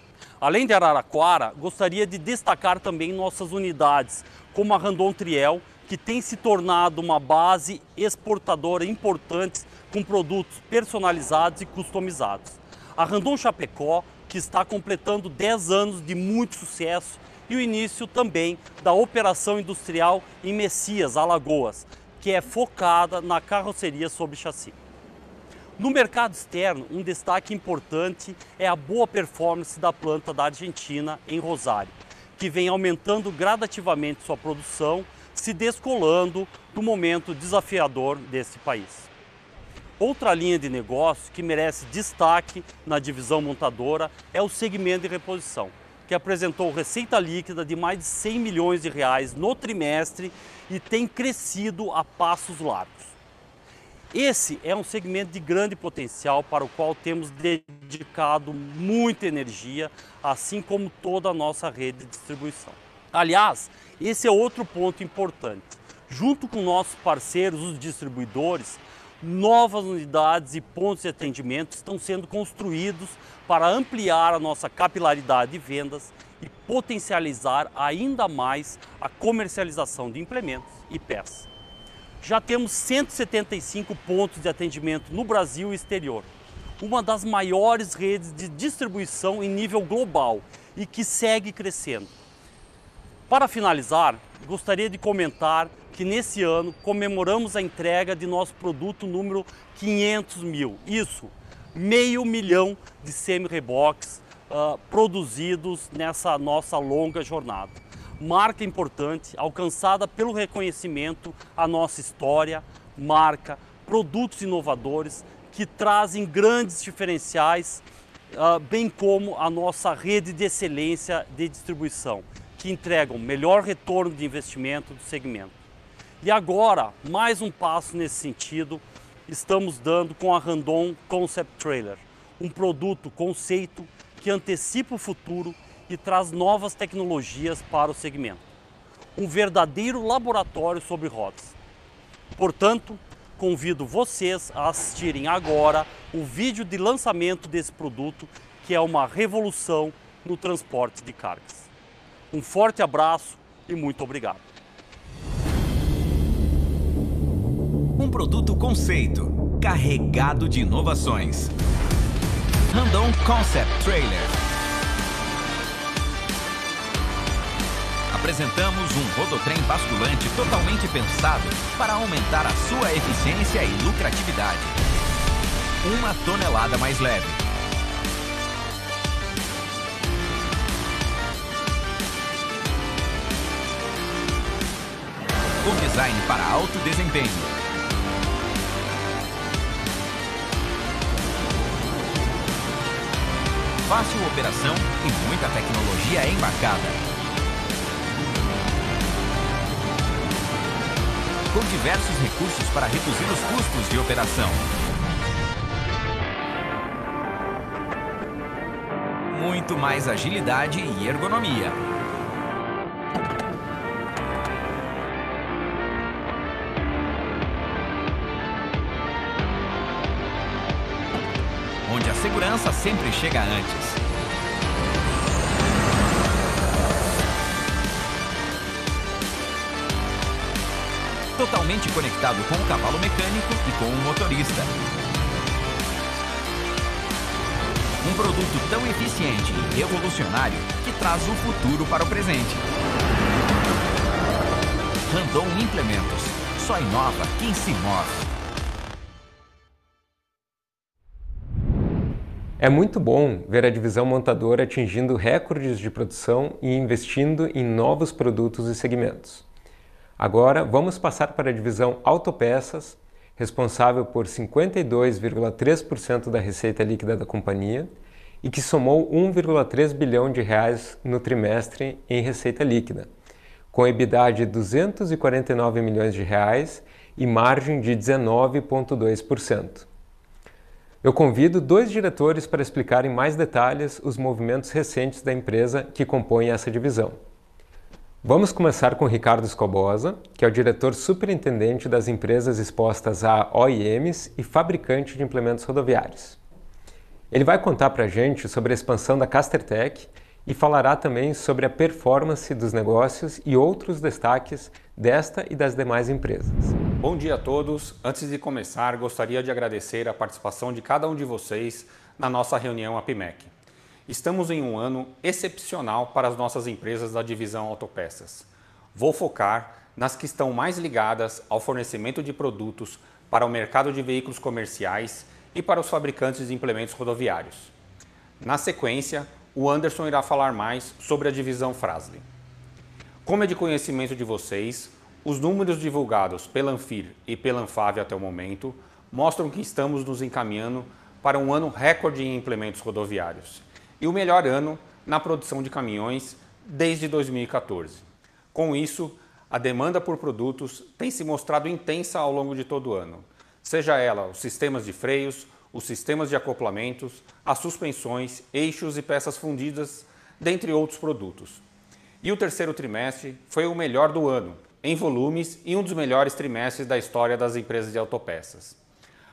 Além de Araraquara, gostaria de destacar também nossas unidades, como a Randon Triel, que tem se tornado uma base exportadora importante com produtos personalizados e customizados. A Randon Chapecó, que está completando 10 anos de muito sucesso, e o início também da operação industrial em Messias, Alagoas, que é focada na carroceria sobre chassi. No mercado externo, um destaque importante é a boa performance da planta da Argentina em Rosário, que vem aumentando gradativamente sua produção, se descolando do momento desafiador desse país. Outra linha de negócio que merece destaque na divisão montadora é o segmento de reposição que apresentou receita líquida de mais de 100 milhões de reais no trimestre e tem crescido a passos largos. Esse é um segmento de grande potencial para o qual temos dedicado muita energia, assim como toda a nossa rede de distribuição. Aliás, esse é outro ponto importante. Junto com nossos parceiros, os distribuidores, novas unidades e pontos de atendimento estão sendo construídos para ampliar a nossa capilaridade de vendas e potencializar ainda mais a comercialização de implementos e peças. Já temos 175 pontos de atendimento no Brasil e exterior, uma das maiores redes de distribuição em nível global e que segue crescendo. Para finalizar, gostaria de comentar que nesse ano comemoramos a entrega de nosso produto número 500 mil. Isso, meio milhão de semi-reboques uh, produzidos nessa nossa longa jornada. Marca importante, alcançada pelo reconhecimento à nossa história, marca, produtos inovadores que trazem grandes diferenciais, uh, bem como a nossa rede de excelência de distribuição, que entregam melhor retorno de investimento do segmento. E agora, mais um passo nesse sentido, estamos dando com a Randon Concept Trailer, um produto conceito que antecipa o futuro e traz novas tecnologias para o segmento. Um verdadeiro laboratório sobre rodas. Portanto, convido vocês a assistirem agora o vídeo de lançamento desse produto, que é uma revolução no transporte de cargas. Um forte abraço e muito obrigado. Um produto conceito, carregado de inovações. Randon Concept Trailer. Apresentamos um rodotrem basculante totalmente pensado para aumentar a sua eficiência e lucratividade. Uma tonelada mais leve com design para alto desempenho. Fácil operação e muita tecnologia embarcada. com diversos recursos para reduzir os custos de operação. Muito mais agilidade e ergonomia. Segurança sempre chega antes. totalmente conectado com o cavalo mecânico e com o motorista. Um produto tão eficiente e revolucionário que traz o futuro para o presente. Randon Implementos. Só inova quem se move. É muito bom ver a divisão montadora atingindo recordes de produção e investindo em novos produtos e segmentos. Agora vamos passar para a divisão autopeças, responsável por 52,3% da receita líquida da companhia e que somou 1,3 bilhão de reais no trimestre em receita líquida, com EBITDA de 249 milhões de reais e margem de 19,2%. Eu convido dois diretores para explicar em mais detalhes os movimentos recentes da empresa que compõem essa divisão. Vamos começar com Ricardo Escobosa, que é o diretor superintendente das empresas expostas a OIMs e fabricante de implementos rodoviários. Ele vai contar para a gente sobre a expansão da Castertech e falará também sobre a performance dos negócios e outros destaques desta e das demais empresas. Bom dia a todos. Antes de começar, gostaria de agradecer a participação de cada um de vocês na nossa reunião APMEC. Estamos em um ano excepcional para as nossas empresas da divisão autopeças. Vou focar nas que estão mais ligadas ao fornecimento de produtos para o mercado de veículos comerciais e para os fabricantes de implementos rodoviários. Na sequência, o Anderson irá falar mais sobre a divisão Frasle. Como é de conhecimento de vocês, os números divulgados pela Anfir e pela Anfave até o momento mostram que estamos nos encaminhando para um ano recorde em implementos rodoviários e o melhor ano na produção de caminhões desde 2014. Com isso, a demanda por produtos tem se mostrado intensa ao longo de todo o ano, seja ela os sistemas de freios, os sistemas de acoplamentos, as suspensões, eixos e peças fundidas, dentre outros produtos. E o terceiro trimestre foi o melhor do ano, em volumes e um dos melhores trimestres da história das empresas de autopeças.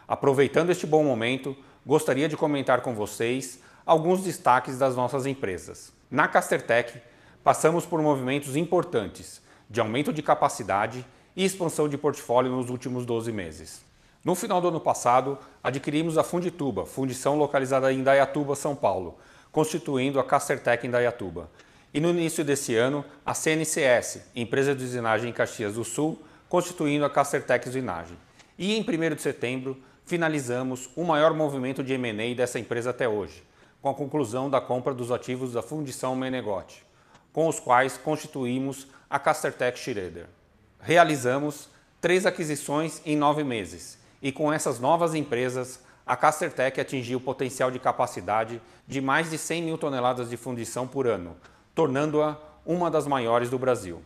Aproveitando este bom momento, gostaria de comentar com vocês alguns destaques das nossas empresas. Na Castertech, passamos por movimentos importantes de aumento de capacidade e expansão de portfólio nos últimos 12 meses. No final do ano passado, adquirimos a Fundituba, fundição localizada em Dayatuba, São Paulo, constituindo a Castertech em Dayatuba. E no início desse ano, a CNCS, empresa de usinagem em Caxias do Sul, constituindo a Castertech Usinagem. E em 1 de setembro, finalizamos o maior movimento de M&A dessa empresa até hoje, com a conclusão da compra dos ativos da Fundição Menegote, com os quais constituímos a Castertech Schroeder. Realizamos três aquisições em nove meses e com essas novas empresas, a Castertech atingiu o potencial de capacidade de mais de 100 mil toneladas de fundição por ano, tornando-a uma das maiores do Brasil.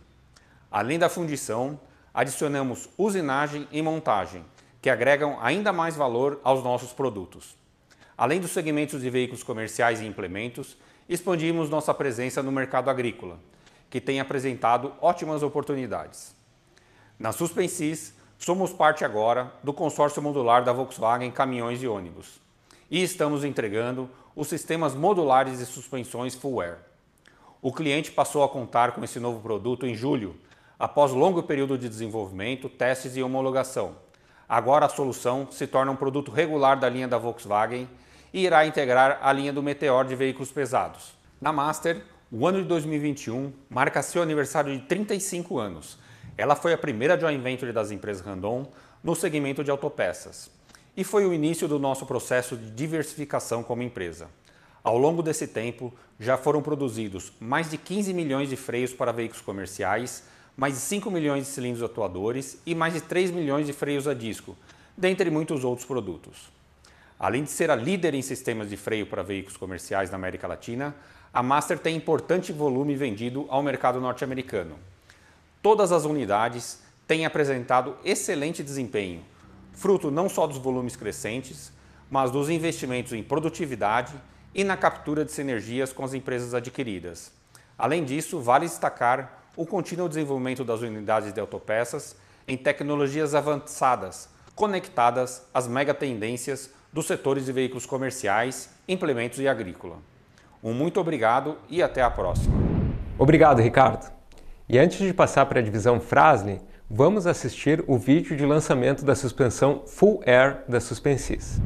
Além da fundição, adicionamos usinagem e montagem, que agregam ainda mais valor aos nossos produtos. Além dos segmentos de veículos comerciais e implementos, expandimos nossa presença no mercado agrícola, que tem apresentado ótimas oportunidades. Na Suspensis, somos parte agora do consórcio modular da Volkswagen Caminhões e Ônibus e estamos entregando os sistemas modulares de suspensões Full Air. O cliente passou a contar com esse novo produto em julho, após longo período de desenvolvimento, testes e homologação. Agora a solução se torna um produto regular da linha da Volkswagen e irá integrar a linha do Meteor de veículos pesados. Na Master, o ano de 2021 marca seu aniversário de 35 anos. Ela foi a primeira joint venture das empresas Randon no segmento de autopeças e foi o início do nosso processo de diversificação como empresa. Ao longo desse tempo, já foram produzidos mais de 15 milhões de freios para veículos comerciais, mais de 5 milhões de cilindros atuadores e mais de 3 milhões de freios a disco, dentre muitos outros produtos. Além de ser a líder em sistemas de freio para veículos comerciais na América Latina, a Master tem importante volume vendido ao mercado norte-americano. Todas as unidades têm apresentado excelente desempenho, fruto não só dos volumes crescentes, mas dos investimentos em produtividade e na captura de sinergias com as empresas adquiridas. Além disso, vale destacar o contínuo desenvolvimento das unidades de autopeças em tecnologias avançadas, conectadas às megatendências dos setores de veículos comerciais, implementos e agrícola. Um muito obrigado e até a próxima. Obrigado, Ricardo. E antes de passar para a divisão Frasle, vamos assistir o vídeo de lançamento da suspensão Full Air da Suspensis.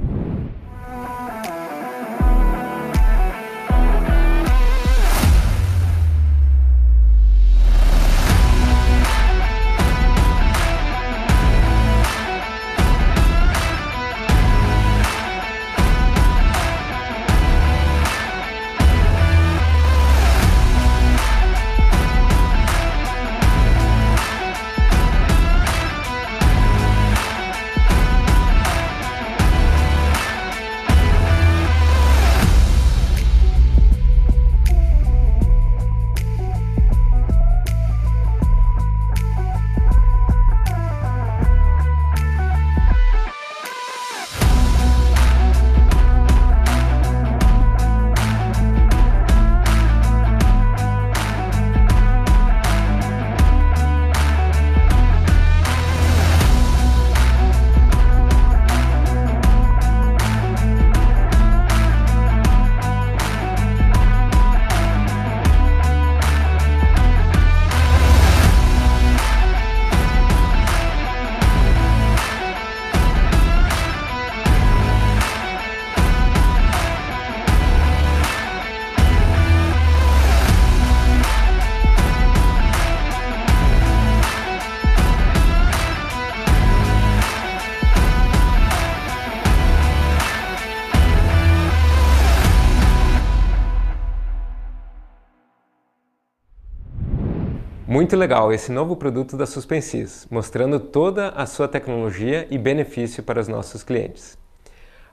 Muito legal esse novo produto da Suspensis, mostrando toda a sua tecnologia e benefício para os nossos clientes.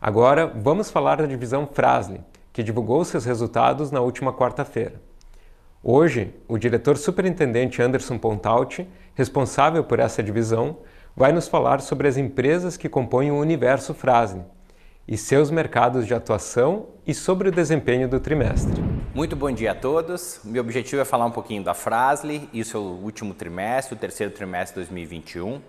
Agora vamos falar da divisão Frasle, que divulgou seus resultados na última quarta-feira. Hoje, o diretor superintendente Anderson Pontalti, responsável por essa divisão, vai nos falar sobre as empresas que compõem o universo Frasle e seus mercados de atuação e sobre o desempenho do trimestre. Muito bom dia a todos. Meu objetivo é falar um pouquinho da Frasle e o seu último trimestre, o terceiro trimestre de 2021.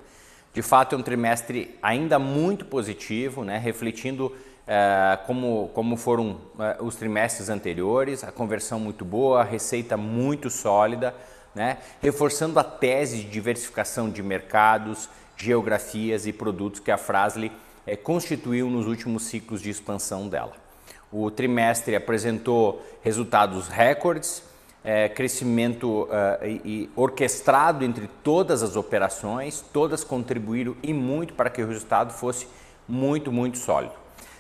De fato, é um trimestre ainda muito positivo, né, refletindo eh, como, como foram eh, os trimestres anteriores, a conversão muito boa, a receita muito sólida, né, reforçando a tese de diversificação de mercados, geografias e produtos que a Frasle é, constituiu nos últimos ciclos de expansão dela. O trimestre apresentou resultados recordes, é, crescimento uh, e, e orquestrado entre todas as operações, todas contribuíram e muito para que o resultado fosse muito, muito sólido.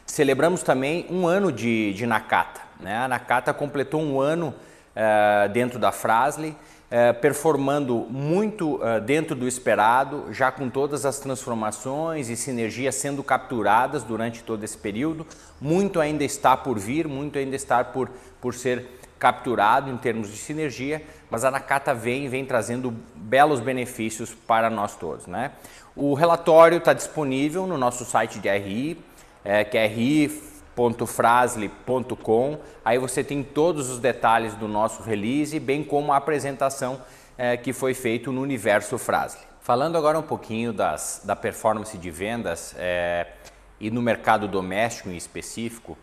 Celebramos também um ano de, de Nakata. Né? A Nakata completou um ano uh, dentro da Frasle, é, performando muito dentro do esperado, já com todas as transformações e sinergias sendo capturadas durante todo esse período. Muito ainda está por vir, muito ainda está por, por ser capturado em termos de sinergia, mas a Nakata vem vem trazendo belos benefícios para nós todos. Né? O relatório está disponível no nosso site de RI, é, que é RI www.frasle.com. Aí você tem todos os detalhes do nosso release, bem como a apresentação é, que foi feito no universo Frasle. Falando agora um pouquinho das, da performance de vendas é, e no mercado doméstico em específico,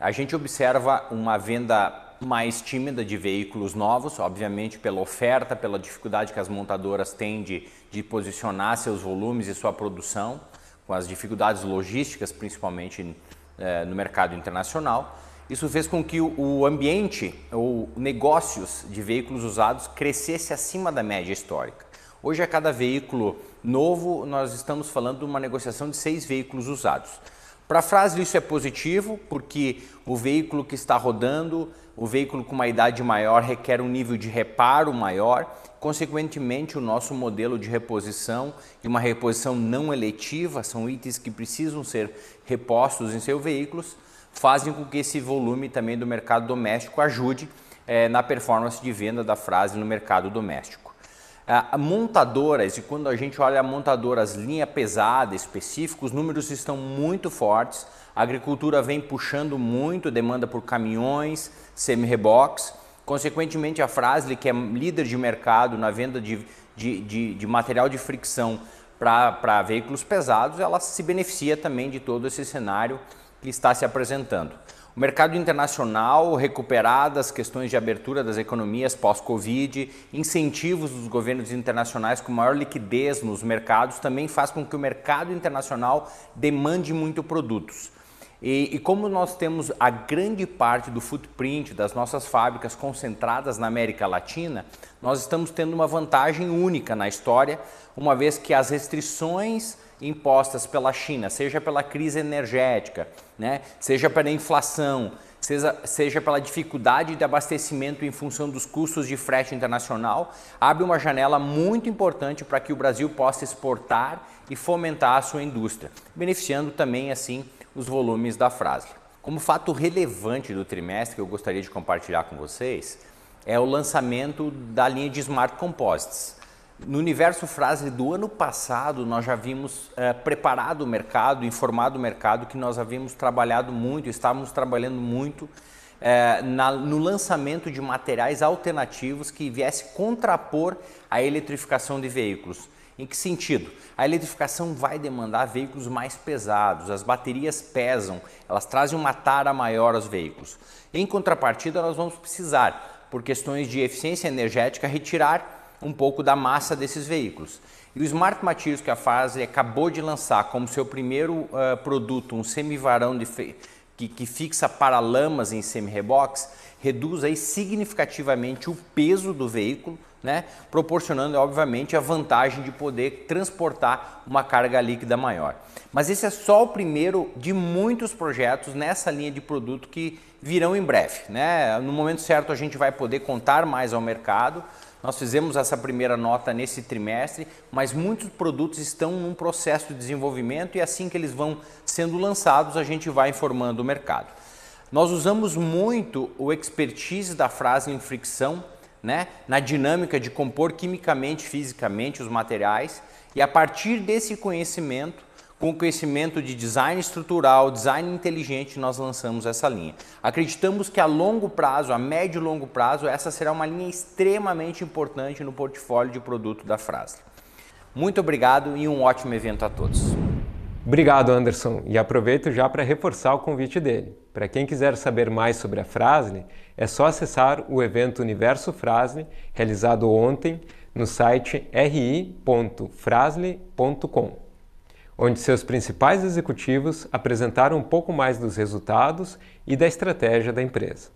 a gente observa uma venda mais tímida de veículos novos, obviamente pela oferta, pela dificuldade que as montadoras têm de, de posicionar seus volumes e sua produção, com as dificuldades logísticas, principalmente é, no mercado internacional. Isso fez com que o ambiente ou negócios de veículos usados crescesse acima da média histórica. Hoje, a cada veículo novo, nós estamos falando de uma negociação de seis veículos usados. Para a frase isso é positivo, porque o veículo que está rodando, o veículo com uma idade maior requer um nível de reparo maior, consequentemente o nosso modelo de reposição e uma reposição não eletiva, são itens que precisam ser repostos em seus veículos, fazem com que esse volume também do mercado doméstico ajude é, na performance de venda da frase no mercado doméstico. Montadoras, e quando a gente olha montadoras linha pesada específica, os números estão muito fortes, a agricultura vem puxando muito demanda por caminhões, semi-reboques, consequentemente a Frasle, que é líder de mercado na venda de, de, de, de material de fricção para veículos pesados, ela se beneficia também de todo esse cenário que está se apresentando. O mercado internacional, recuperadas questões de abertura das economias pós-Covid, incentivos dos governos internacionais com maior liquidez nos mercados, também faz com que o mercado internacional demande muito produtos. E, e, como nós temos a grande parte do footprint das nossas fábricas concentradas na América Latina, nós estamos tendo uma vantagem única na história, uma vez que as restrições impostas pela China, seja pela crise energética, né, seja pela inflação, seja, seja pela dificuldade de abastecimento em função dos custos de frete internacional, abre uma janela muito importante para que o Brasil possa exportar e fomentar a sua indústria, beneficiando também assim os volumes da frase. Como fato relevante do trimestre que eu gostaria de compartilhar com vocês é o lançamento da linha de Smart Composites. No universo frase do ano passado, nós já havíamos é, preparado o mercado, informado o mercado que nós havíamos trabalhado muito, estávamos trabalhando muito é, na, no lançamento de materiais alternativos que viesse contrapor a eletrificação de veículos. Em que sentido? A eletrificação vai demandar veículos mais pesados, as baterias pesam, elas trazem uma tara maior aos veículos. Em contrapartida, nós vamos precisar, por questões de eficiência energética, retirar um pouco da massa desses veículos. E o Smart Materials que a Fase acabou de lançar como seu primeiro uh, produto, um semivarão que, que fixa paralamas em semi-reboques, reduz aí significativamente o peso do veículo, né? proporcionando obviamente a vantagem de poder transportar uma carga líquida maior. Mas esse é só o primeiro de muitos projetos nessa linha de produto que virão em breve. Né? No momento certo a gente vai poder contar mais ao mercado, nós fizemos essa primeira nota nesse trimestre, mas muitos produtos estão num processo de desenvolvimento e assim que eles vão sendo lançados, a gente vai informando o mercado. Nós usamos muito o expertise da frase em fricção, né, na dinâmica de compor quimicamente, fisicamente os materiais, e a partir desse conhecimento, com conhecimento de design estrutural, design inteligente, nós lançamos essa linha. Acreditamos que a longo prazo, a médio e longo prazo, essa será uma linha extremamente importante no portfólio de produto da Frasle. Muito obrigado e um ótimo evento a todos. Obrigado, Anderson, e aproveito já para reforçar o convite dele. Para quem quiser saber mais sobre a Frasle, é só acessar o evento Universo Frasle, realizado ontem no site ri.frasle.com onde seus principais executivos apresentaram um pouco mais dos resultados e da estratégia da empresa.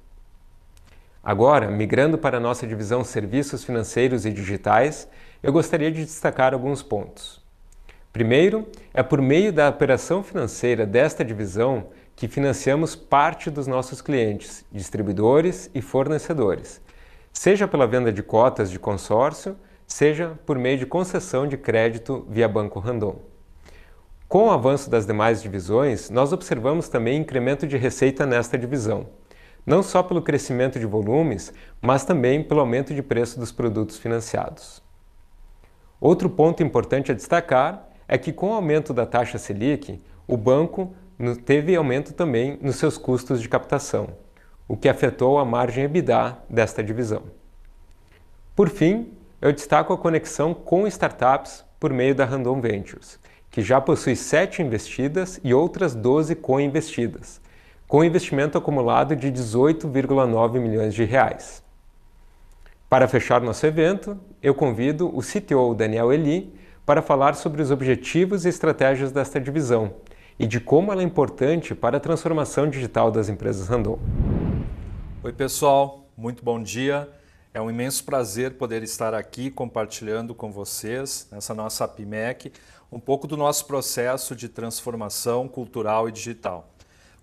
Agora, migrando para a nossa divisão Serviços Financeiros e Digitais, eu gostaria de destacar alguns pontos. Primeiro, é por meio da operação financeira desta divisão que financiamos parte dos nossos clientes, distribuidores e fornecedores, seja pela venda de cotas de consórcio, seja por meio de concessão de crédito via Banco Randon. Com o avanço das demais divisões, nós observamos também incremento de receita nesta divisão, não só pelo crescimento de volumes, mas também pelo aumento de preço dos produtos financiados. Outro ponto importante a destacar é que, com o aumento da taxa Selic, o banco teve aumento também nos seus custos de captação, o que afetou a margem EBITDA desta divisão. Por fim, eu destaco a conexão com startups por meio da Randon Ventures que já possui 7 investidas e outras 12 co-investidas, com investimento acumulado de 18,9 milhões de reais. Para fechar nosso evento, eu convido o CTO Daniel Eli para falar sobre os objetivos e estratégias desta divisão e de como ela é importante para a transformação digital das empresas Randon. Oi, pessoal, muito bom dia. É um imenso prazer poder estar aqui compartilhando com vocês nessa nossa PIMEC um pouco do nosso processo de transformação cultural e digital.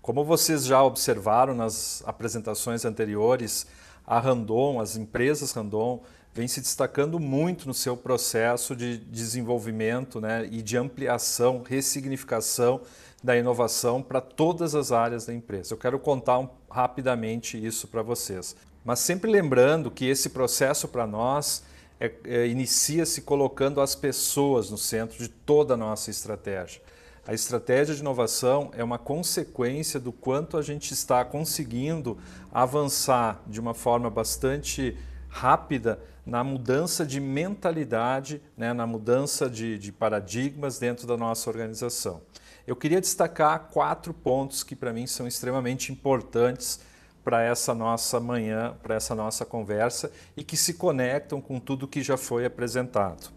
Como vocês já observaram nas apresentações anteriores, a Randon, as empresas Randon, vem se destacando muito no seu processo de desenvolvimento né, e de ampliação, ressignificação da inovação para todas as áreas da empresa. Eu quero contar um, rapidamente isso para vocês. Mas sempre lembrando que esse processo para nós é, é, inicia-se colocando as pessoas no centro de toda a nossa estratégia. A estratégia de inovação é uma consequência do quanto a gente está conseguindo avançar de uma forma bastante rápida na mudança de mentalidade, né, na mudança de, de paradigmas dentro da nossa organização. Eu queria destacar quatro pontos que para mim são extremamente importantes para essa nossa manhã, para essa nossa conversa e que se conectam com tudo que já foi apresentado.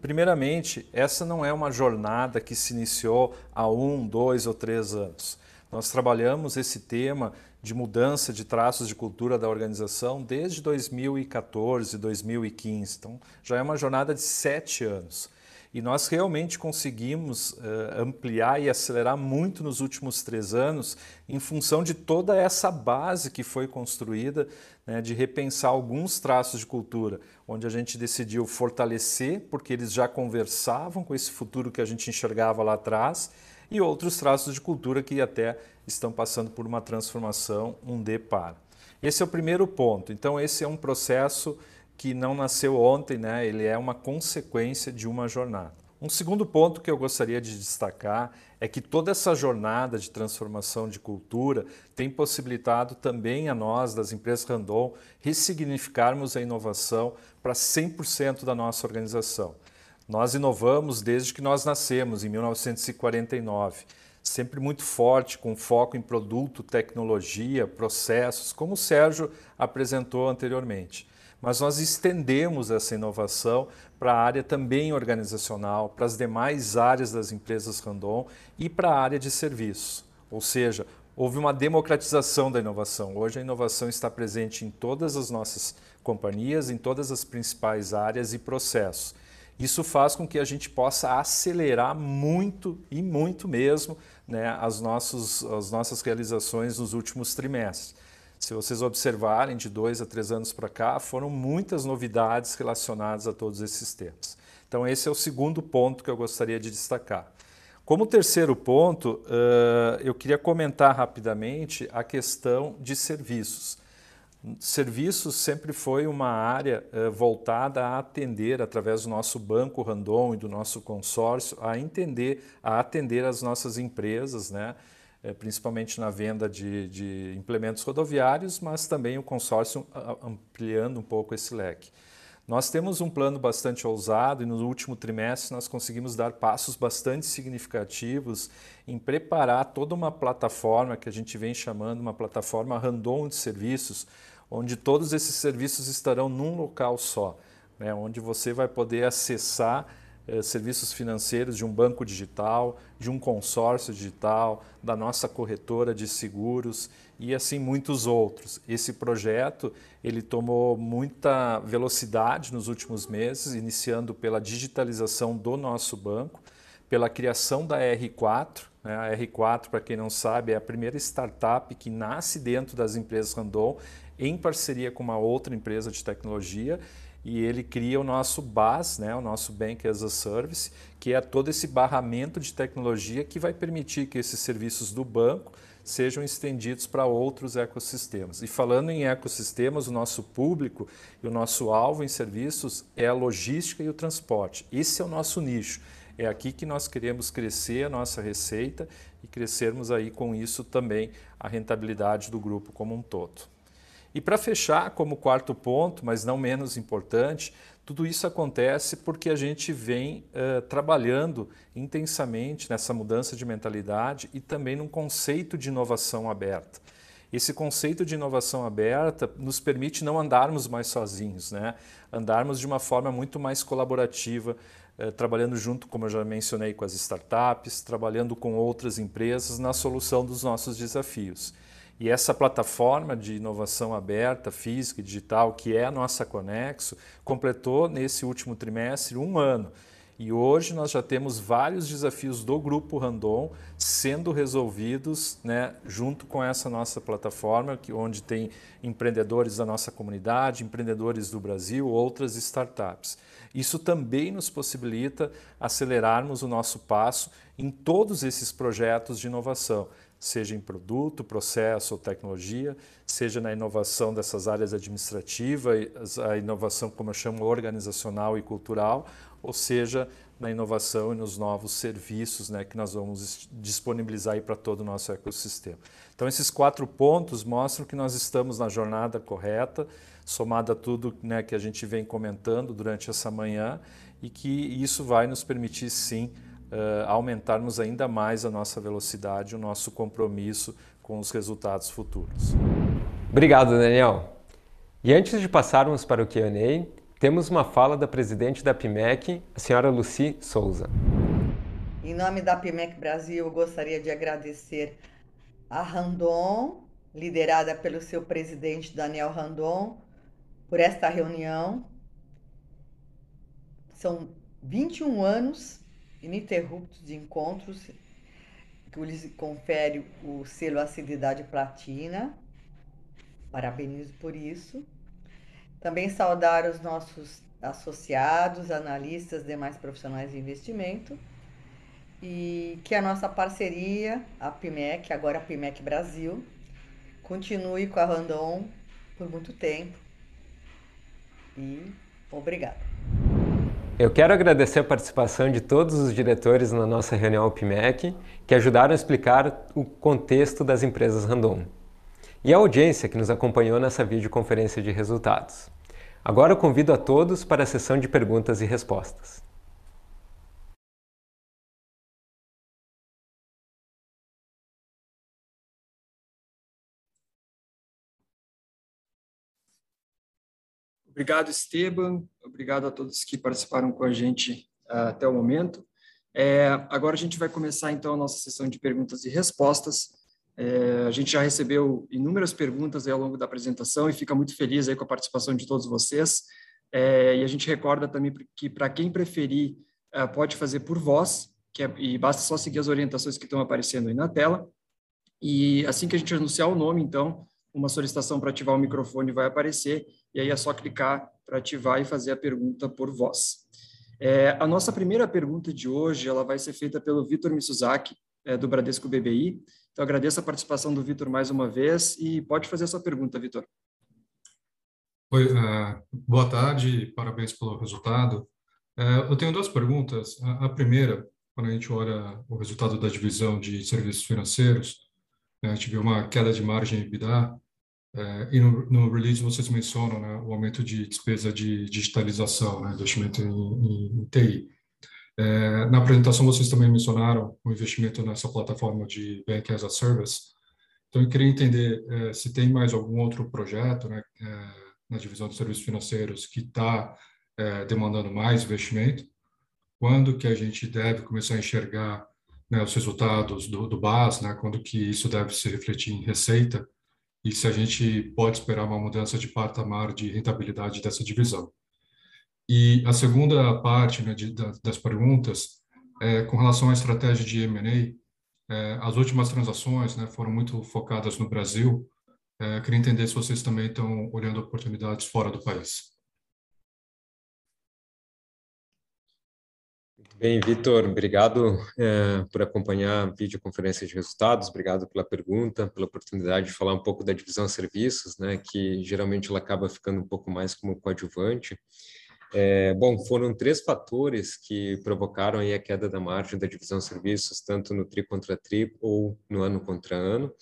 Primeiramente, essa não é uma jornada que se iniciou há um, dois ou três anos. Nós trabalhamos esse tema de mudança de traços de cultura da organização desde 2014, 2015. Então, já é uma jornada de sete anos. E nós realmente conseguimos uh, ampliar e acelerar muito nos últimos três anos, em função de toda essa base que foi construída, né, de repensar alguns traços de cultura, onde a gente decidiu fortalecer, porque eles já conversavam com esse futuro que a gente enxergava lá atrás, e outros traços de cultura que até estão passando por uma transformação, um D para. Esse é o primeiro ponto. Então, esse é um processo que não nasceu ontem, né? ele é uma consequência de uma jornada. Um segundo ponto que eu gostaria de destacar é que toda essa jornada de transformação de cultura tem possibilitado também a nós, das empresas Randon, ressignificarmos a inovação para 100% da nossa organização. Nós inovamos desde que nós nascemos, em 1949, sempre muito forte, com foco em produto, tecnologia, processos, como o Sérgio apresentou anteriormente mas nós estendemos essa inovação para a área também organizacional, para as demais áreas das empresas Randon e para a área de serviços. Ou seja, houve uma democratização da inovação. Hoje a inovação está presente em todas as nossas companhias, em todas as principais áreas e processos. Isso faz com que a gente possa acelerar muito e muito mesmo né, as, nossos, as nossas realizações nos últimos trimestres. Se vocês observarem, de dois a três anos para cá, foram muitas novidades relacionadas a todos esses temas. Então, esse é o segundo ponto que eu gostaria de destacar. Como terceiro ponto, eu queria comentar rapidamente a questão de serviços. Serviços sempre foi uma área voltada a atender, através do nosso banco Randon e do nosso consórcio, a entender, a atender as nossas empresas, né? É, principalmente na venda de, de, implementos rodoviários, mas também o consórcio ampliando um pouco esse leque. Nós temos um plano bastante ousado e no último trimestre nós conseguimos dar passos bastante significativos em preparar toda uma plataforma que a gente vem chamando uma plataforma random de serviços, onde todos esses serviços estarão num local só, né, onde você vai poder acessar eh, serviços financeiros de um banco digital, de um consórcio digital, da nossa corretora de seguros e assim muitos outros. Esse projeto ele tomou muita velocidade nos últimos meses, iniciando pela digitalização do nosso banco, pela criação da R4. Né? A R4, para quem não sabe, é a primeira startup que nasce dentro das empresas Randon em parceria com uma outra empresa de tecnologia e ele cria o nosso BAS, né, o nosso Bank as a Service, que é todo esse barramento de tecnologia que vai permitir que esses serviços do banco sejam estendidos para outros ecossistemas. E falando em ecossistemas, o nosso público e o nosso alvo em serviços é a logística e o transporte. Esse é o nosso nicho. É aqui que nós queremos crescer a nossa receita e crescermos aí com isso também a rentabilidade do grupo como um todo. E para fechar, como quarto ponto, mas não menos importante, tudo isso acontece porque a gente vem uh, trabalhando intensamente nessa mudança de mentalidade e também num conceito de inovação aberta. Esse conceito de inovação aberta nos permite não andarmos mais sozinhos, né? andarmos de uma forma muito mais colaborativa, uh, trabalhando junto, como eu já mencionei, com as startups, trabalhando com outras empresas na solução dos nossos desafios. E essa plataforma de inovação aberta, física e digital, que é a nossa Conexo, completou nesse último trimestre um ano. E hoje nós já temos vários desafios do Grupo Randon sendo resolvidos né, junto com essa nossa plataforma, que, onde tem empreendedores da nossa comunidade, empreendedores do Brasil, outras startups. Isso também nos possibilita acelerarmos o nosso passo em todos esses projetos de inovação, seja em produto, processo ou tecnologia, seja na inovação dessas áreas administrativas, a inovação, como eu chamo, organizacional e cultural, ou seja, na inovação e nos novos serviços né, que nós vamos disponibilizar para todo o nosso ecossistema. Então, esses quatro pontos mostram que nós estamos na jornada correta, somada a tudo né, que a gente vem comentando durante essa manhã, e que isso vai nos permitir, sim, uh, aumentarmos ainda mais a nossa velocidade, o nosso compromisso com os resultados futuros. Obrigado, Daniel. E antes de passarmos para o Q&A, temos uma fala da presidente da PIMEC, a senhora Luci Souza. Em nome da PIMEC Brasil, eu gostaria de agradecer a Randon, liderada pelo seu presidente Daniel Randon, por esta reunião. São 21 anos ininterruptos de encontros que lhes confere o selo Acididade Platina. Parabenizo por isso. Também saudar os nossos associados, analistas, demais profissionais de investimento e que a nossa parceria, a PIMEC, agora a PIMEC Brasil, continue com a Randon por muito tempo. E obrigado. Eu quero agradecer a participação de todos os diretores na nossa reunião PIMEC, que ajudaram a explicar o contexto das empresas Randon. E a audiência que nos acompanhou nessa videoconferência de resultados. Agora eu convido a todos para a sessão de perguntas e respostas. Obrigado, Esteban. Obrigado a todos que participaram com a gente uh, até o momento. É, agora a gente vai começar, então, a nossa sessão de perguntas e respostas. É, a gente já recebeu inúmeras perguntas ao longo da apresentação e fica muito feliz aí com a participação de todos vocês. É, e a gente recorda também que, para quem preferir, uh, pode fazer por voz, que é, e basta só seguir as orientações que estão aparecendo aí na tela. E assim que a gente anunciar o nome, então, uma solicitação para ativar o microfone vai aparecer e aí é só clicar para ativar e fazer a pergunta por voz. É, a nossa primeira pergunta de hoje ela vai ser feita pelo Vitor Misuzaki, é, do Bradesco BBI. Então, agradeço a participação do Vitor mais uma vez e pode fazer a sua pergunta, Vitor. Oi, uh, boa tarde, parabéns pelo resultado. Uh, eu tenho duas perguntas. A, a, primeira, quando a gente olha o resultado da divisão de serviços financeiros, né, a gente viu uma queda de margem EBITDA é, e no, no, release vocês mencionam né, o aumento de despesa de digitalização, né, investimento em, em, em TI. É, na apresentação vocês também mencionaram o investimento nessa plataforma de Bank as a Service. Então eu queria entender é, se tem mais algum outro projeto né, é, na divisão de serviços financeiros que está é, demandando mais investimento. Quando que a gente deve começar a enxergar né, os resultados do, do BAS, né, quando que isso deve se refletir em receita e se a gente pode esperar uma mudança de patamar de rentabilidade dessa divisão. E a segunda parte né, de, das perguntas é com relação à estratégia de M&A. É, as últimas transações né, foram muito focadas no Brasil. É, queria entender se vocês também estão olhando oportunidades fora do país. Bem, Vitor, obrigado é, por acompanhar a videoconferência de resultados, obrigado pela pergunta, pela oportunidade de falar um pouco da divisão serviços, né, que geralmente ela acaba ficando um pouco mais como coadjuvante. É, bom, foram três fatores que provocaram aí a queda da margem da divisão serviços, tanto no tri contra tri ou no ano contra ano.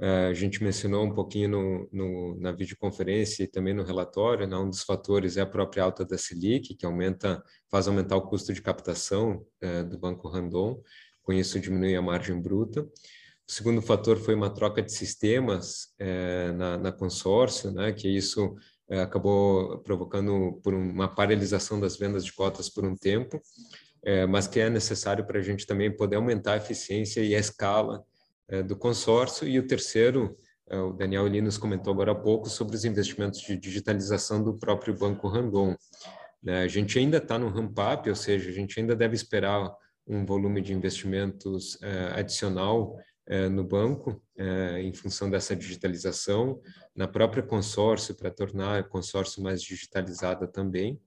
É, a gente mencionou um pouquinho no, no, na videoconferência e também no relatório, né, um dos fatores é a própria alta da Selic, que aumenta, faz aumentar o custo de captação é, do Banco Randon, com isso diminui a margem bruta. O segundo fator foi uma troca de sistemas é, na, na, consórcio, né, que isso é, acabou provocando por uma paralisação das vendas de cotas por um tempo, mas que é necessário para a gente também poder aumentar a eficiência e a escala do consórcio, e o terceiro, é, o Daniel ali nos comentou agora há pouco, sobre os investimentos de digitalização do próprio Banco Randon. Né? A gente ainda está no ramp-up, ou seja, a gente ainda deve esperar um volume de investimentos uh, adicional no banco, em função dessa digitalização, na própria consórcio, para tornar o consórcio mais digitalizada também.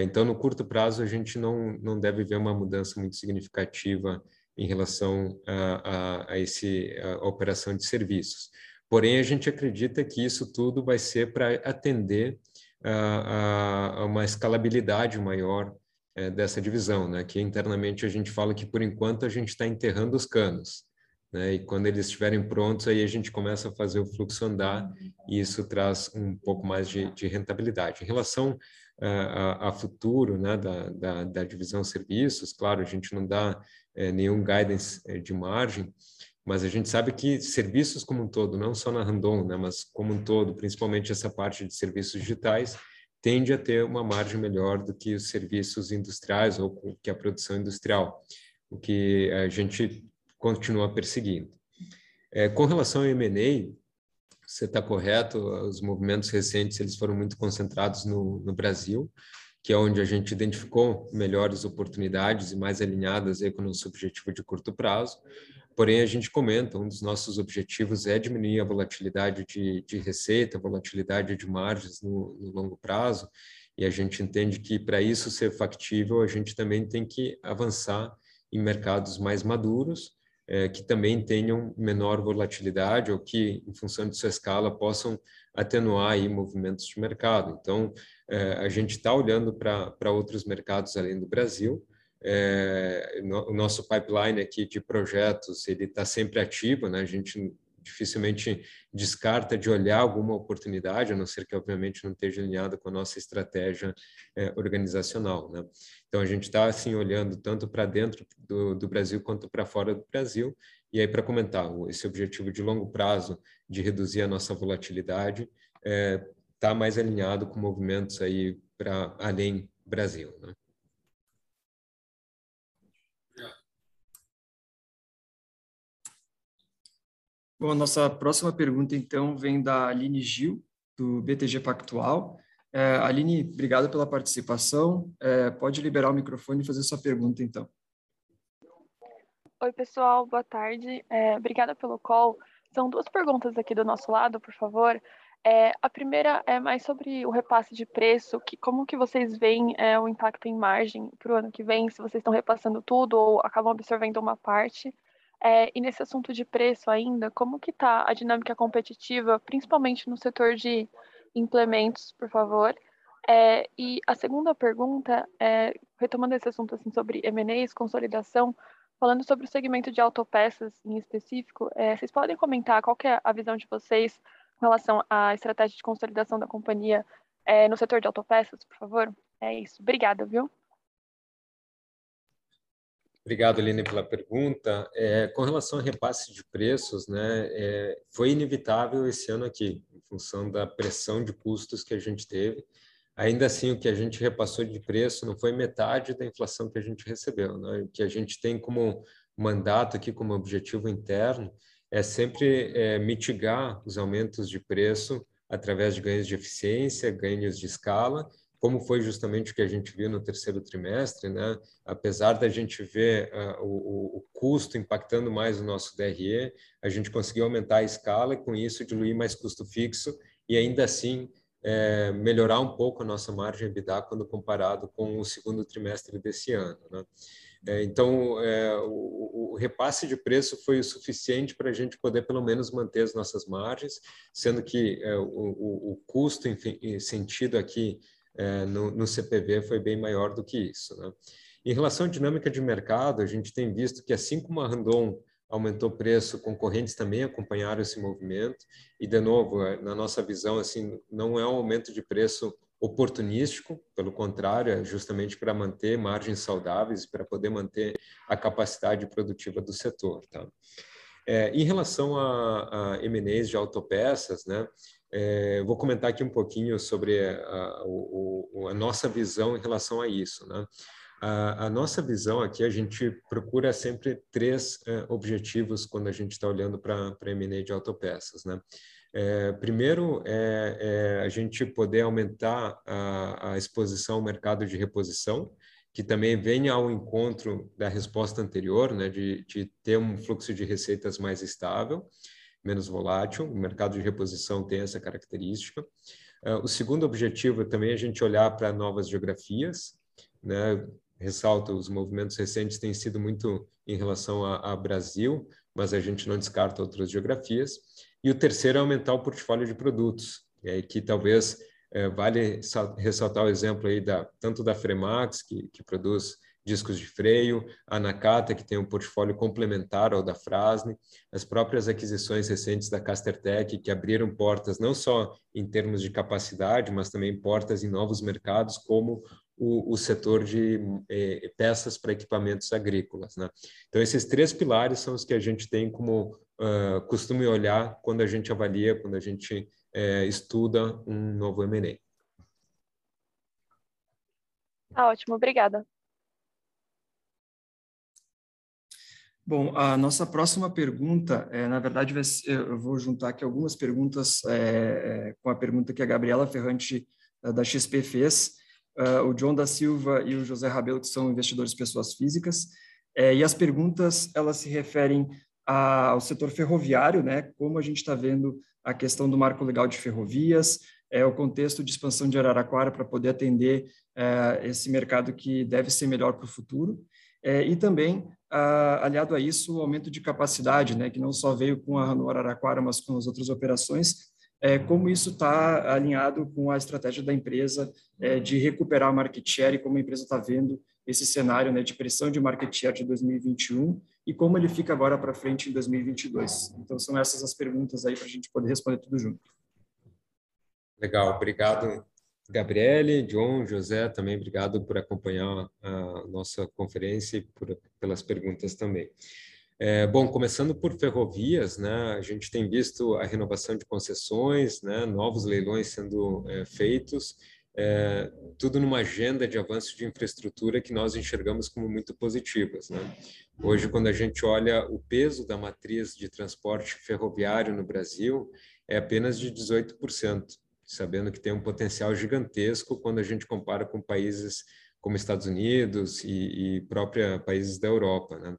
então, no curto prazo, a gente não, não deve ver uma mudança muito significativa em relação a, a, a esse, a operação de serviços. Porém, a gente acredita que isso tudo vai ser para atender a, a, uma escalabilidade maior é, dessa divisão, né? Que internamente a gente fala que por enquanto a gente está enterrando os canos, né? E quando eles estiverem prontos, aí a gente começa a fazer o fluxo andar e isso traz um pouco mais de, de rentabilidade. Em relação a, a, futuro, né? Da, da, da, divisão serviços, claro, a gente não dá é, nenhum guidance é, de margem, mas a gente sabe que serviços como um todo, não só na Randon, né, mas como um todo, principalmente essa parte de serviços digitais, tende a ter uma margem melhor do que os serviços industriais ou que a produção industrial, o que a gente continua perseguindo. É, com relação ao M&A, você está correto, os movimentos recentes eles foram muito concentrados no, no Brasil, que é onde a gente identificou melhores oportunidades e mais alinhadas aí com o nosso objetivo de curto prazo. Porém, a gente comenta, um dos nossos objetivos é diminuir a volatilidade de, de receita, volatilidade de margens no, no longo prazo, e a gente entende que para isso ser factível, a gente também tem que avançar em mercados mais maduros, é, que também tenham menor volatilidade ou que, em função de sua escala, possam atenuar aí movimentos de mercado. Então, a gente está olhando para outros mercados além do Brasil, é, no, o nosso pipeline aqui de projetos ele está sempre ativo, né? A gente dificilmente descarta de olhar alguma oportunidade, a não ser que obviamente não esteja alinhado com a nossa estratégia é, organizacional, né? Então a gente está assim olhando tanto para dentro do, do Brasil quanto para fora do Brasil. E aí para comentar esse objetivo de longo prazo de reduzir a nossa volatilidade está mais alinhado com movimentos aí para além Brasil, né? Bom, a nossa próxima pergunta, então, vem da Aline Gil, do BTG Pactual. É, Aline, obrigado pela participação. É, pode liberar o microfone e fazer sua pergunta, então. Oi, pessoal, boa tarde. É, obrigada pelo call. São duas perguntas aqui do nosso lado, por favor. É, a primeira é mais sobre o repasse de preço, que como que vocês veem é, o impacto em margem para o ano que vem, se vocês estão repassando tudo ou acabam absorvendo uma parte. É, e nesse assunto de preço ainda, como que está a dinâmica competitiva, principalmente no setor de implementos, por favor? É, e a segunda pergunta, é, retomando esse assunto assim, sobre M&As, consolidação, falando sobre o segmento de autopeças em específico, é, vocês podem comentar qual é a visão de vocês com relação à estratégia de consolidação da companhia é, no setor de autopeças, por favor? É isso. Obrigada, viu? Obrigado, Aline, pela pergunta. É, com relação ao repasse de preços, né, é, foi inevitável esse ano aqui, em função da pressão de custos que a gente teve. Ainda assim, o que a gente repassou de preço não foi metade da inflação que a gente recebeu. Né? O que a gente tem como mandato aqui, como objetivo interno, é sempre é, mitigar os aumentos de preço através de ganhos de eficiência, ganhos de escala como foi justamente o que a gente viu no terceiro trimestre, né? apesar da gente ver uh, o, o, custo impactando mais o nosso DRE, a gente conseguiu aumentar a escala e com isso diluir mais custo fixo e ainda assim é, melhorar um pouco a nossa margem EBITDA quando comparado com o segundo trimestre desse ano. Né? É, então, é, o, o, repasse de preço foi o suficiente para a gente poder pelo menos manter as nossas margens, sendo que é, o, o, custo em sentido aqui é, no, no, CPV foi bem maior do que isso. Né? Em relação à dinâmica de mercado, a gente tem visto que assim como a Randon aumentou o preço, concorrentes também acompanharam esse movimento e de novo, é, na nossa visão, assim, não é um aumento de preço oportunístico, pelo contrário, é justamente para manter margens saudáveis, para poder manter a capacidade produtiva do setor. Tá? É, em relação a, a de autopeças, né, é, vou comentar aqui um pouquinho sobre a, a, a, nossa visão em relação a isso. Né? A, a, nossa visão aqui, a gente procura sempre três é, objetivos quando a gente está olhando para M&A de autopeças. Né? É, primeiro, é, é, a gente poder aumentar a, a, exposição ao mercado de reposição, que também vem ao encontro da resposta anterior, né, de, de ter um fluxo de receitas mais estável, menos volátil. O mercado de reposição tem essa característica. Uh, o segundo objetivo é também a gente olhar para novas geografias, né? Ressalto, os movimentos recentes têm sido muito em relação a, a Brasil, mas a gente não descarta outras geografias. E o terceiro é aumentar o portfólio de produtos, é, que talvez é, vale ressaltar o exemplo aí da, tanto da Fremax, que, que produz discos de freio, a Nakata, que tem um portfólio complementar ao da Frasne, as próprias aquisições recentes da Castertech, que abriram portas não só em termos de capacidade, mas também portas em novos mercados, como o, o setor de eh, peças para equipamentos agrícolas. Né? Então, esses três pilares são os que a gente tem como uh, costume olhar quando a gente avalia, quando a gente é, estuda um novo M&A. Tá ótimo, obrigada. Bom, a nossa próxima pergunta, é, na verdade, eu vou juntar aqui algumas perguntas é, com a pergunta que a Gabriela Ferrante, da XP, fez, o John da Silva e o José Rabelo, que são investidores pessoas físicas, é, e as perguntas, elas se referem a, ao setor ferroviário, né, como a gente está vendo a questão do marco legal de ferrovias, é, o contexto de expansão de Araraquara para poder atender é, esse mercado que deve ser melhor para o futuro, é, e também, a, aliado a isso, o aumento de capacidade, né, que não só veio com a Rano Araraquara, mas com as outras operações, é, como isso está alinhado com a estratégia da empresa é, de recuperar a market share e como a empresa está vendo esse cenário né, de pressão de market share de 2021 e como ele fica agora para frente em 2022. Então, são essas as perguntas aí para a gente poder responder tudo junto. Legal, obrigado, Gabriele, John, José, também obrigado por acompanhar a nossa conferência e por, pelas perguntas também. É, bom, começando por ferrovias, né, a gente tem visto a renovação de concessões, né, novos leilões sendo é, feitos, é, tudo numa agenda de avanço de infraestrutura que nós enxergamos como muito positivas. Né? Hoje, quando a gente olha o peso da matriz de transporte ferroviário no Brasil, é apenas de 18%, sabendo que tem um potencial gigantesco quando a gente compara com países como Estados Unidos e, e própria países da Europa. Né?